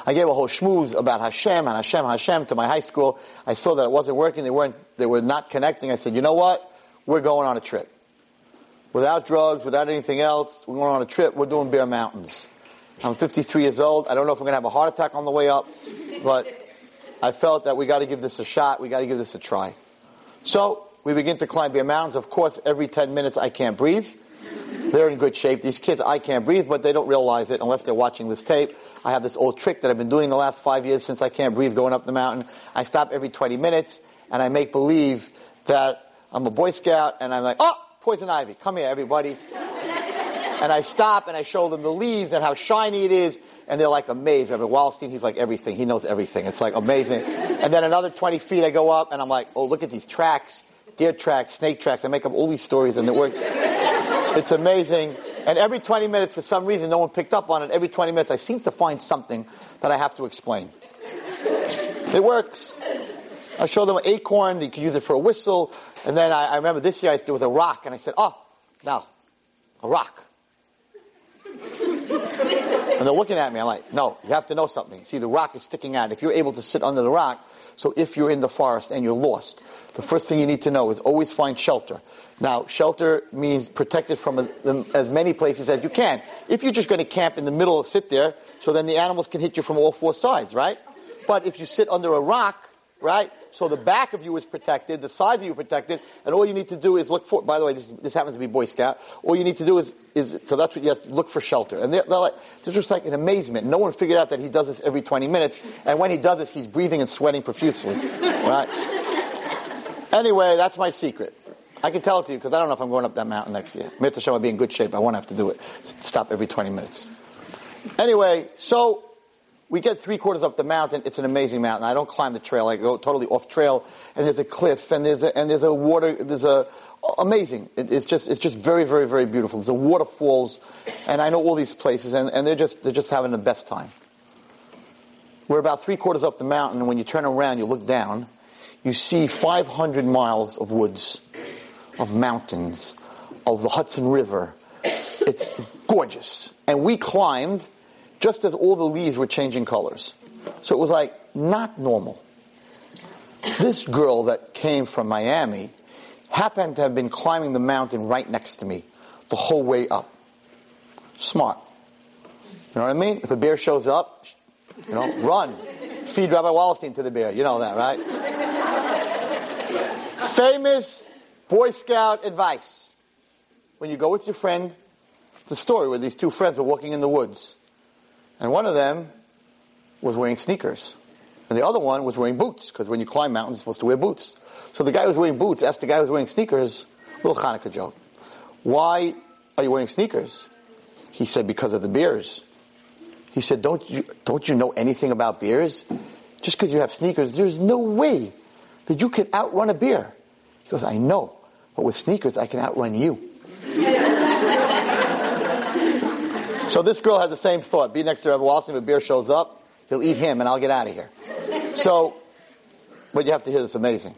I gave a whole schmooze about Hashem and Hashem, Hashem to my high school. I saw that it wasn't working. They weren't, they were not connecting. I said, you know what? We're going on a trip. Without drugs, without anything else, we're going on a trip. We're doing Bear Mountains. I'm 53 years old. I don't know if I'm going to have a heart attack on the way up, but I felt that we got to give this a shot. We got to give this a try. So we begin to climb the Mountains. Of course, every 10 minutes I can't breathe. They're in good shape. These kids, I can't breathe, but they don't realize it unless they're watching this tape. I have this old trick that I've been doing the last five years since I can't breathe going up the mountain. I stop every 20 minutes and I make believe that I'm a Boy Scout and I'm like, oh, poison ivy, come here everybody. and I stop and I show them the leaves and how shiny it is and they're like amazed. Rabbi Wallerstein, he's like everything. He knows everything. It's like amazing. and then another 20 feet I go up and I'm like, oh, look at these tracks, deer tracks, snake tracks. I make up all these stories and it works. it's amazing. And every 20 minutes, for some reason, no one picked up on it. Every 20 minutes, I seem to find something that I have to explain. It works. I show them an acorn. They can use it for a whistle. And then I, I remember this year I, there was a rock, and I said, "Oh, now, a rock. and they're looking at me. I'm like, no, you have to know something. See, the rock is sticking out. If you're able to sit under the rock, so if you're in the forest and you're lost, the first thing you need to know is always find shelter. Now, shelter means protected from as, many places as you can. If you're just going to camp in the middle, sit there, so then the animals can hit you from all four sides, right? But if you sit under a rock, right, so the back of you is protected, the sides of you protected, and all you need to do is look for, by the way, this, this happens to be Boy Scout, all you need to do is, is so that's what you have to look for shelter. And they're, they're like, just like in amazement. No one figured out that he does this every 20 minutes, and when he does this, he's breathing and sweating profusely, right? Anyway, that's my secret. I can tell it to you because I don't know if I'm going up that mountain next year. Mitzvah will be in good shape. I won't have to do it. Stop every 20 minutes. Anyway, so we get three quarters up the mountain. It's an amazing mountain. I don't climb the trail. I go totally off trail, and there's a cliff, and there's a, and there's a water. There's a amazing. It, it's just it's just very very very beautiful. There's a waterfalls, and I know all these places, and, and they're just they're just having the best time. We're about three quarters up the mountain, and when you turn around, you look down, you see 500 miles of woods, of mountains, of the Hudson River. It's gorgeous. And we climbed just as all the leaves were changing colors. So it was like not normal. This girl that came from Miami happened to have been climbing the mountain right next to me the whole way up. Smart. You know what I mean? If a bear shows up, you know, run. Feed Rabbi Wallerstein to the bear. You know that, right? Famous Boy Scout advice. When you go with your friend, the story where these two friends were walking in the woods. And one of them was wearing sneakers. And the other one was wearing boots, because when you climb mountains, you're supposed to wear boots. So the guy who was wearing boots asked the guy who was wearing sneakers, little Hanukkah joke, why are you wearing sneakers? He said, because of the beers. He said, don't you, don't you know anything about beers? Just because you have sneakers, there's no way that you can outrun a beer. He goes, I know, but with sneakers, I can outrun you. So this girl had the same thought. Be next to Rebbe Wallerstein, if a bear shows up, he'll eat him and I'll get out of here. So, but you have to hear this amazing.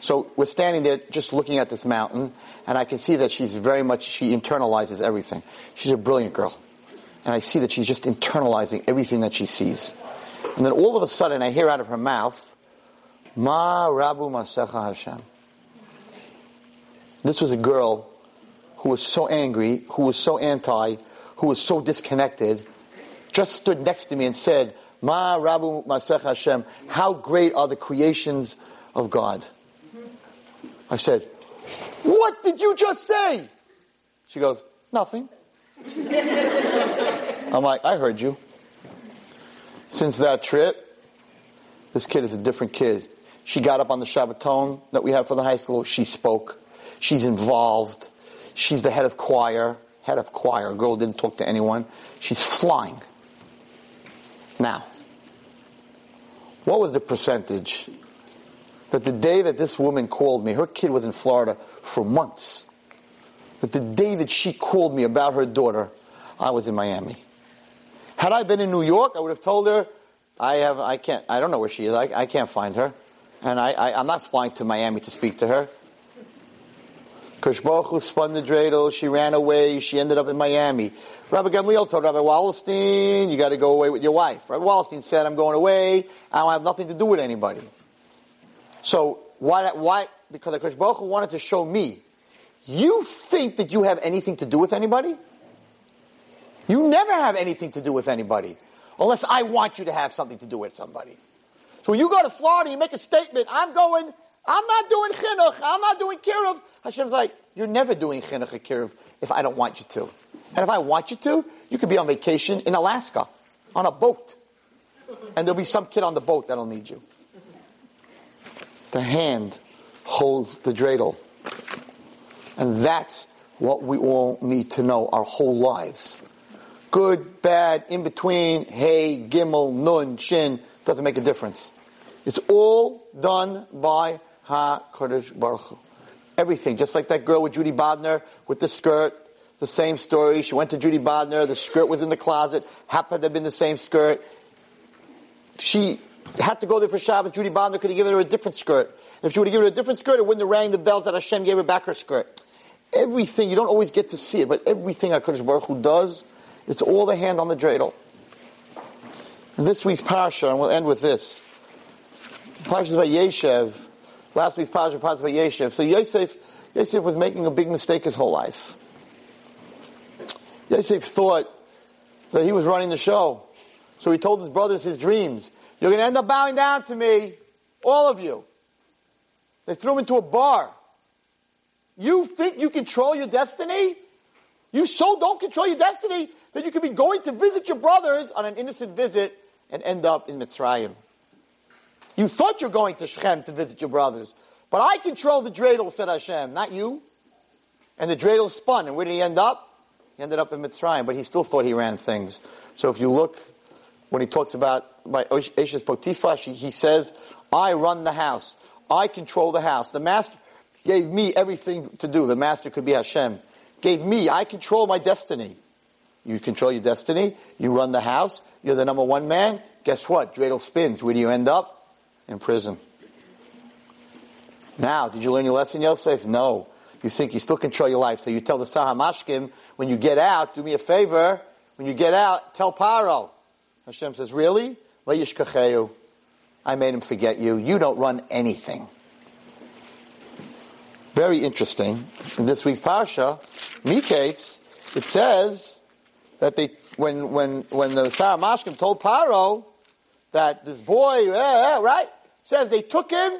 So we're standing there just looking at this mountain, and I can see that she's very much, she internalizes everything. She's a brilliant girl. And I see that she's just internalizing everything that she sees. And then all of a sudden I hear out of her mouth, Ma Rabu Masecha Hashem. This was a girl who was so angry, who was so anti, who was so disconnected, just stood next to me and said, Ma Rabu Masech Hashem, how great are the creations of God. I said, what did you just say? She goes, nothing. I'm like, I heard you. Since that trip, this kid is a different kid. She got up on the Shabbaton that we have for the high school. She spoke. She's involved. She's the head of choir. Head of choir. Girl didn't talk to anyone. She's flying. Now, what was the percentage that the day that this woman called me, her kid was in Florida for months, that the day that she called me about her daughter, I was in Miami. Had I been in New York, I would have told her, I have, I can't, I don't know where she is. I, I can't find her. And I, I, I'm not flying to Miami to speak to her. Baruch spun the dreidel. She ran away. She ended up in Miami. Rabbi Gamliel told Rabbi Wallerstein, you got to go away with your wife. Rabbi Wallerstein said, I'm going away. I don't have nothing to do with anybody. So why? Why? Because Akash Baruch wanted to show me. You think that you have anything to do with anybody? You never have anything to do with anybody, unless I want you to have something to do with somebody. So when you go to Florida, you make a statement. I'm going. I'm not doing chinuch. I'm not doing kiruv. Hashem's like, you're never doing chinuch or kiruv if I don't want you to. And if I want you to, you could be on vacation in Alaska on a boat, and there'll be some kid on the boat that'll need you. The hand holds the dreidel. And that's what we all need to know our whole lives. Good, bad, in between, hey, gimel, nun, shin, doesn't make a difference. It's all done by HaKadosh Baruch Hu. Everything, just like that girl with Judy Bodner with the skirt, the same story. She went to Judy Bodner, the skirt was in the closet, happened to have been the same skirt. She had to go there for Shabbos. Judy Bodner could have given her a different skirt. If she would have given her a different skirt, it wouldn't have rang the bells that Hashem gave her back her skirt. everything, you don't always get to see it, but everything HaKadosh Baruch Hu does, it's all the hand on the dreidel. This week's Parsha, and we'll end with this. Parsha is about Yeshev. Last week's Parsha about Yeshev. So Yosef, Yosef was making a big mistake his whole life. Yosef thought that he was running the show. So he told his brothers his dreams. You're going to end up bowing down to me, all of you. They threw him into a bar. You think you control your destiny? You so don't control your destiny that you could be going to visit your brothers on an innocent visit and end up in Mitzrayim. You thought you're going to Shechem to visit your brothers, but I control the dreidel, said Hashem, not you. And the dreidel spun, and where did he end up? He ended up in Mitzrayim, but he still thought he ran things. So if you look, when he talks about by Eshes Potiphar, he says, I run the house. I control the house. The master gave me everything to do. The master could be Hashem. Gave me, I control my destiny. You control your destiny. You run the house. You're the number one man. Guess what? Dreidel spins. Where do you end up? In prison. Now, did you learn your lesson, Yosef? No. You think you still control your life. So you tell the Sar HaMashkim, when you get out, do me a favor. When you get out, tell Paro. Hashem says, really? I made him forget you. You don't run anything. Very interesting. In this week's parsha, Miketz, it says that they, when, when, when the Sar HaMashkim told Paro that this boy, uh, right, says they took him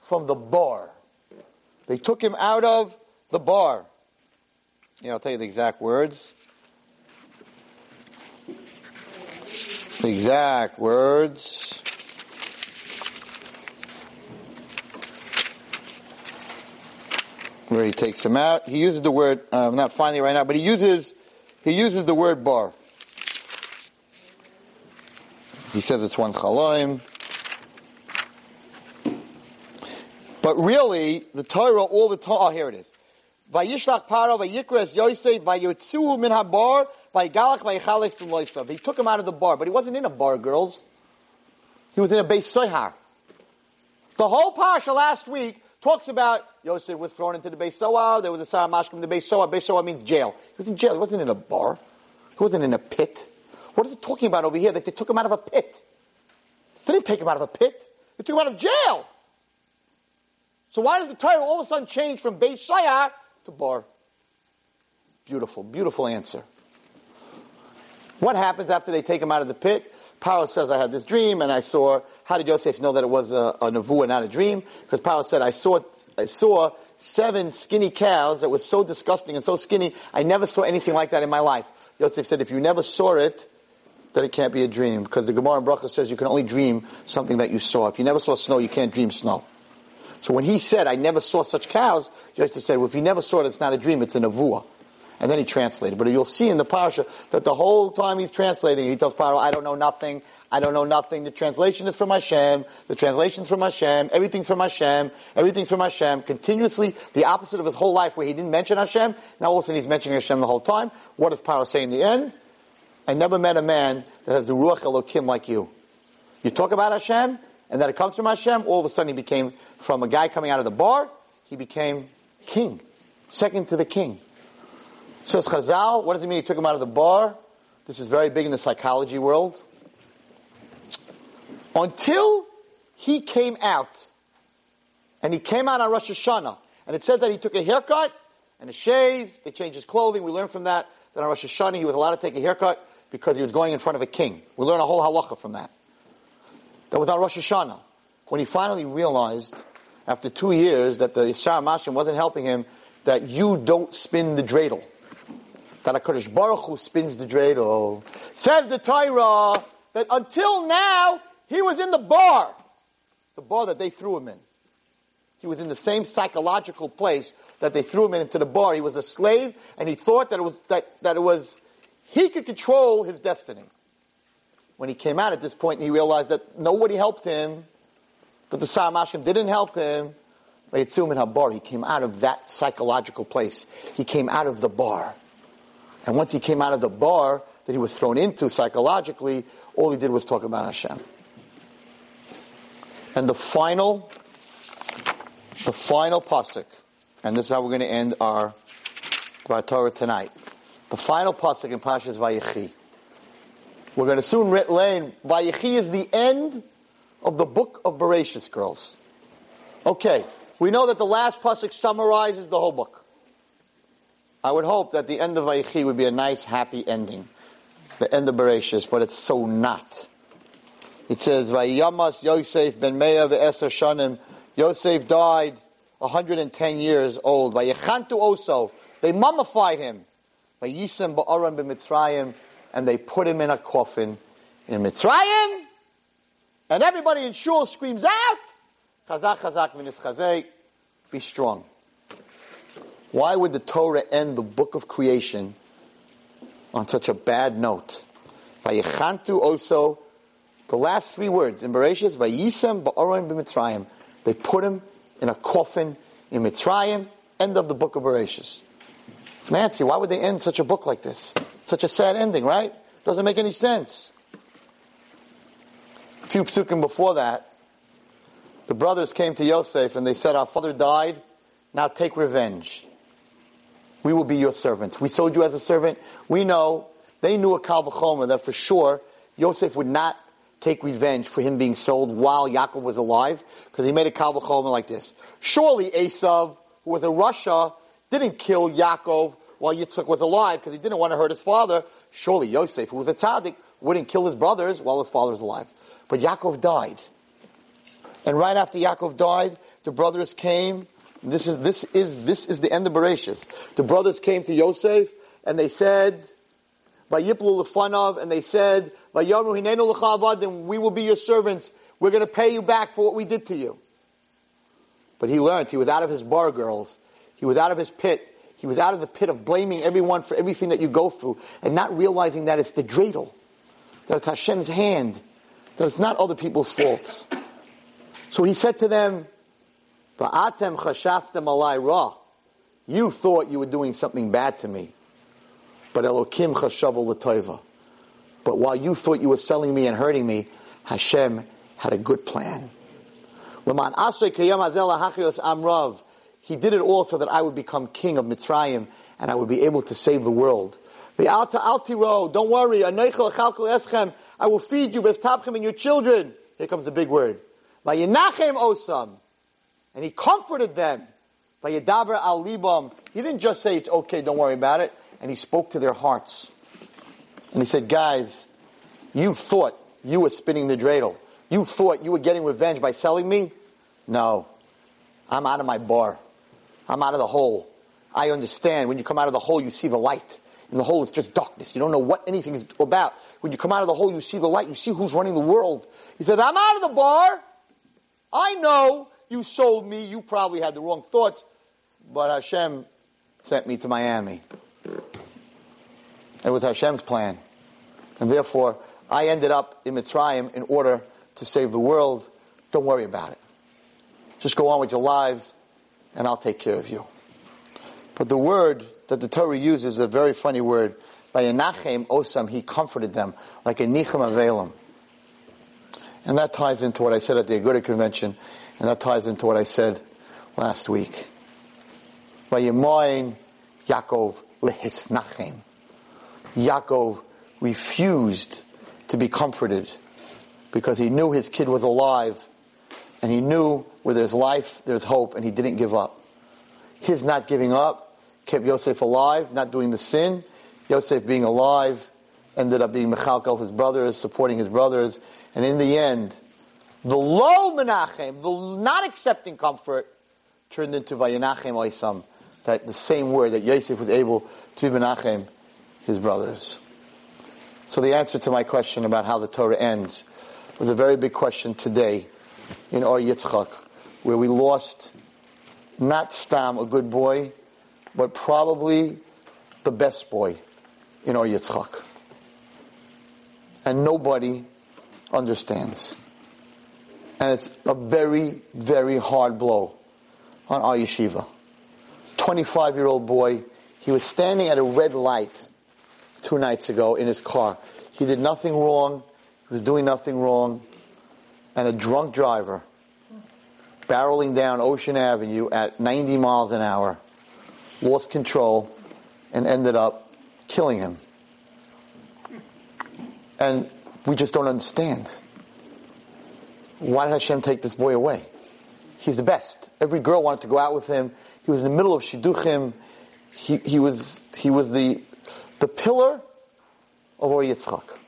from the bar. They took him out of the bar. Yeah, I'll tell you the exact words. The exact words. Where he takes him out. He uses the word, uh, I'm not finding it right now, but he uses, he uses the word bar. He says it's one chaloim. But really, the Torah all the time, oh here it is. Vayishlach paro vayikres Yosef vayotzu min habar vayigalach vayichalech loisav. He took him out of the bar, but he wasn't in a bar, girls. He was in a Beis Sohar. The whole parsha last week talks about Yosef was thrown into the Beis Sohar. There was a Sar HaMashkim, the Beis Sohar. Beis Sohar means jail. He was in jail. He wasn't in a bar. He wasn't in a pit. What is it talking about over here? That they took him out of a pit. They didn't take him out of a pit. They took him out of jail. So why does the Torah all of a sudden change from Beis Sohar to bar. Beautiful, beautiful answer. What happens after they take him out of the pit? Paro says, I had this dream and I saw, how did Joseph know that it was a, a nevuah, not a dream? Because Paro said, I saw, I saw seven skinny cows that was so disgusting and so skinny, I never saw anything like that in my life. Joseph said, if you never saw it, then it can't be a dream. Because the Gemara in Bracha says you can only dream something that you saw. If you never saw snow, you can't dream snow. So when he said, I never saw such cows, Joseph said, well, if you never saw it, it's not a dream, it's a nevuah. And then he translated. But you'll see in the parsha that the whole time he's translating, he tells Paro, I don't know nothing, I don't know nothing. The translation is from Hashem, the translation is from Hashem, everything's from Hashem, everything's from Hashem. Continuously, the opposite of his whole life where he didn't mention Hashem, now all of a sudden he's mentioning Hashem the whole time. What does Paro say in the end? I never met a man that has the Ruach Elokim like you. You talk about Hashem, and that it comes from Hashem, all of a sudden he became, from a guy coming out of the bar, he became king. Second to the king. Says Chazal, what does it mean he took him out of the bar? This is very big in the psychology world. Until he came out, and he came out on Rosh Hashanah, and it said that he took a haircut and a shave, they changed his clothing, we learned from that, that on Rosh Hashanah he was allowed to take a haircut because he was going in front of a king. We learn a whole halacha from that. That without Rosh Hashanah. When he finally realized, after two years, that the Sar HaMashkim wasn't helping him, that you don't spin the dreidel. That HaKadosh Baruch Hu spins the dreidel. Says the Torah that until now, he was in the bar. The bar that they threw him in. He was in the same psychological place that they threw him in, into the bar. He was a slave, and he thought that it was, that, that it was, he could control his destiny when he came out at this point, he realized that nobody helped him, that the Sar HaMashkim didn't help him. He came out of that psychological place. He came out of the bar. And once he came out of the bar that he was thrown into psychologically, all he did was talk about Hashem. And the final, the final pasuk And this is how we're going to end our Torah tonight. The final pasuk in Pashas Vayechi. We're going to soon lane. Vayechi is the end of the book of Bereshit, girls. Okay, we know that the last pasuk summarizes the whole book. I would hope that the end of Vayechi would be a nice, happy ending, the end of Bereshit, but it's so not. It says, "Vayamas Yosef ben Meah ve'eser shanim." Yosef died 110 years old. Vayechantu also. They mummified him. Vayisem ba'aram b'mitzrayim, and they put him in a coffin in Mitzrayim. And everybody in shul screams out, "Chazak, chazak, minis chazek." Be strong. Why would the Torah end the book of creation on such a bad note? Vayechantu also the last three words in Bereshit, Vayisem ba'orim b'mitzrayim. They put him in a coffin in Mitzrayim. End of the book of Bereshit. Nancy, why would they end such a book like this? Such a sad ending, right? Doesn't make any sense. A few psukim before that, the brothers came to Yosef and they said, our father died, now take revenge. We will be your servants. We sold you as a servant. We know, they knew a Kalvachoma that for sure Yosef would not take revenge for him being sold while Yaakov was alive, because he made a kalvachoma like this. Surely Esav, who was a rasha, didn't kill Yaakov while Yitzchak was alive, because he didn't want to hurt his father. Surely Yosef, who was a tzaddik, wouldn't kill his brothers while his father was alive. But Yaakov died. And right after Yaakov died, the brothers came. This is, this is, this is the end of Bereshit. The brothers came to Yosef, and they said, by Vayiplu l'fanav, and they said, by Vayamru hinenu l'chavadim, we will be your servants. We're going to pay you back for what we did to you. But he learned, he was out of his bar, girls. He was out of his pit. He was out of the pit of blaming everyone for everything that you go through and not realizing that it's the dreidel, that it's Hashem's hand, that it's not other people's faults. So he said to them, Va'atem chashaftem alai ra. You thought you were doing something bad to me. But Elokim chashavu l'toiva. But while you thought you were selling me and hurting me, Hashem had a good plan. He did it all so that I would become king of Mitzrayim and I would be able to save the world. The Alta Altiro, don't worry, I will feed you, Vestapchem and your children. Here comes the big word. Osam. And he comforted them. Libam. He didn't just say it's okay, don't worry about it. And he spoke to their hearts. And he said, guys, you thought you were spinning the dreidel. You thought you were getting revenge by selling me? No. I'm out of my bar. I'm out of the hole. I understand. When you come out of the hole, you see the light. And the hole is just darkness. You don't know what anything is about. When you come out of the hole, you see the light. You see who's running the world. He said, I'm out of the bar. I know you sold me. You probably had the wrong thoughts. But Hashem sent me to Miami. It was Hashem's plan. And therefore, I ended up in Mitzrayim in order to save the world. Don't worry about it. Just go on with your lives, and I'll take care of you. But the word that the Torah uses is a very funny word. By Enachem Osam, he comforted them like a Nichem Avelim. And that ties into what I said at the Aguda convention, and that ties into what I said last week. By Yemoin Yaakov lehisnachem. Yaakov refused to be comforted because he knew his kid was alive and he knew where there's life, there's hope, and he didn't give up. His not giving up kept Yosef alive, not doing the sin. Yosef being alive ended up being Mechalkel, his brothers, supporting his brothers, and in the end, the low Menachem, the not accepting comfort, turned into Vayanachem Oisam, that the same word that Yosef was able to be Menachem, his brothers. So the answer to my question about how the Torah ends was a very big question today in Or Yitzchak, where we lost not Stam, a good boy, but probably the best boy in Or Yitzchak. And nobody understands. And it's a very, very hard blow on our yeshiva. 25 year old boy, he was standing at a red light two nights ago in his car. He did nothing wrong. He was doing nothing wrong. And a drunk driver barreling down Ocean Avenue at 90 miles an hour, lost control, and ended up killing him. And we just don't understand. Why did Hashem take this boy away? He's the best. Every girl wanted to go out with him. He was in the middle of Shidduchim. He, he was, he was the, the pillar of Or Yitzchak.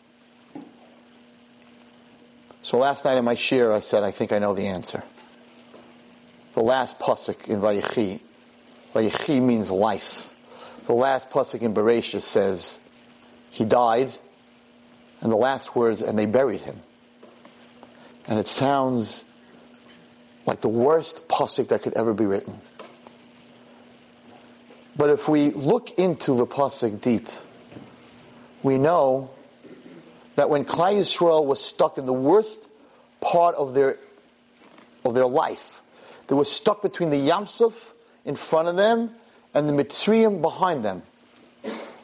So last night in my shiur, I said, I think I know the answer. The last pasuk in Vayechi, Vayechi means life. The last pasuk in Bereshit says, he died, and the last words, and they buried him. And it sounds like the worst pasuk that could ever be written. But if we look into the pasuk deep, we know that when Klal Yisrael was stuck in the worst part of their of their life, they were stuck between the Yamsuf in front of them and the Mitzrayim behind them.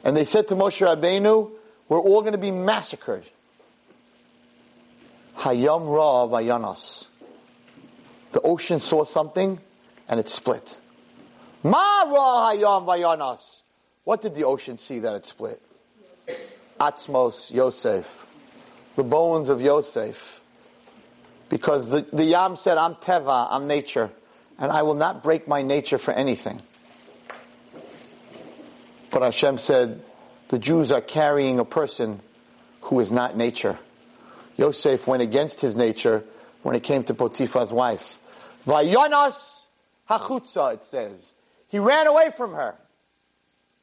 And they said to Moshe Rabbeinu, we're all going to be massacred. Hayam Ra Vayanas. The ocean saw something and it split. Ma Ra Hayam Vayanas. What did the ocean see that it split? Atzmos Yosef. The bones of Yosef. Because the, the Yam said, I'm Teva, I'm nature, and I will not break my nature for anything. But Hashem said, the Jews are carrying a person who is not nature. Yosef went against his nature when it came to Potiphar's wife. Vayanas hachutza, it says. He ran away from her.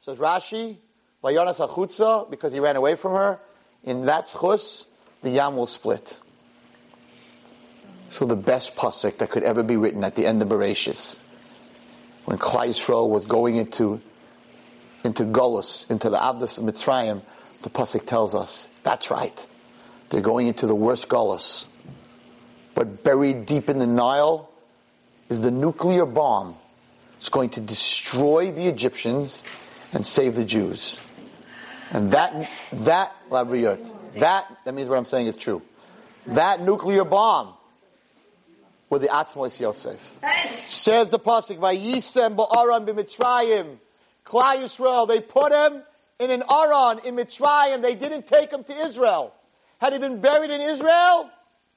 Says Rashi, Vayanas hachutza, because he ran away from her. In that chus, the yam will split. So the best pasuk that could ever be written at the end of Bereshis, when Yisrael was going into into Golos, into the Abdus of Mitzrayim, the pasuk tells us that's right. They're going into the worst Golos. But buried deep in the Nile is the nuclear bomb. It's going to destroy the Egyptians and save the Jews. And that, that, Labriot, that, that means what I'm saying is true. That nuclear bomb with the Atzmos Yosef. Says the Pasuk, Vayisem ba'aram b'mitzrayim. Klal Yisrael, they put him in an Aron in Mitzrayim. They didn't take him to Israel. Had he been buried in Israel,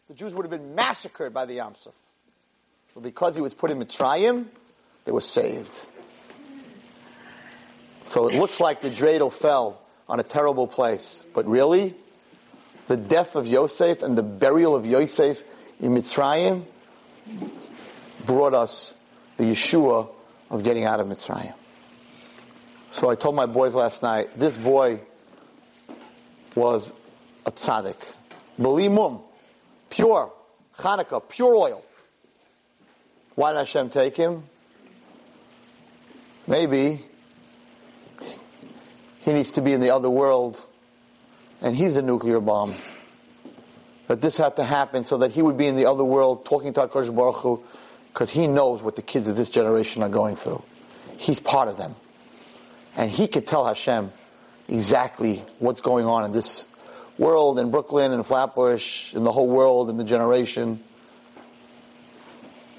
the Jews would have been massacred by the Yamsuf. But because he was put in Mitzrayim, they were saved. So it looks like the dreidel fell on a terrible place. But really, the death of Yosef and the burial of Yosef in Mitzrayim brought us the Yeshua of getting out of Mitzrayim. So I told my boys last night, this boy was a tzaddik. Belimum, pure, Hanukkah, pure oil. Why did Hashem take him? Maybe he needs to be in the other world and he's a nuclear bomb. That this had to happen so that he would be in the other world talking to HaKadosh Baruch Hu because he knows what the kids of this generation are going through. He's part of them. And he could tell Hashem exactly what's going on in this world, in Brooklyn, in Flatbush, in the whole world, in the generation.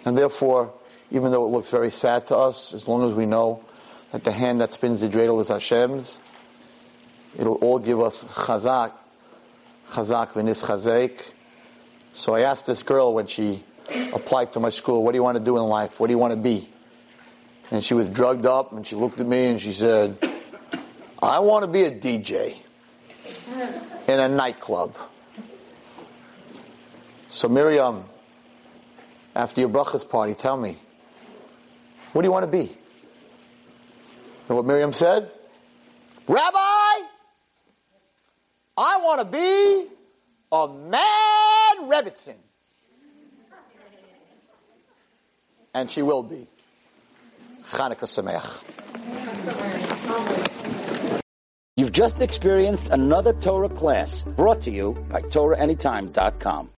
And therefore, even though it looks very sad to us, as long as we know that the hand that spins the dreidel is Hashem's, it'll all give us chazak, chazak v'nis chazek. So I asked this girl when she applied to my school, what do you want to do in life? What do you want to be? And she was drugged up and she looked at me and she said, I want to be a DJ in a nightclub. So Miriam, after your brachas party, tell me, what do you want to be? And what Miriam said? Rabbi, I want to be a mad Rebbitzin. And she will be. Chanukah Sameach. You've just experienced another Torah class brought to you by TorahAnytime.com.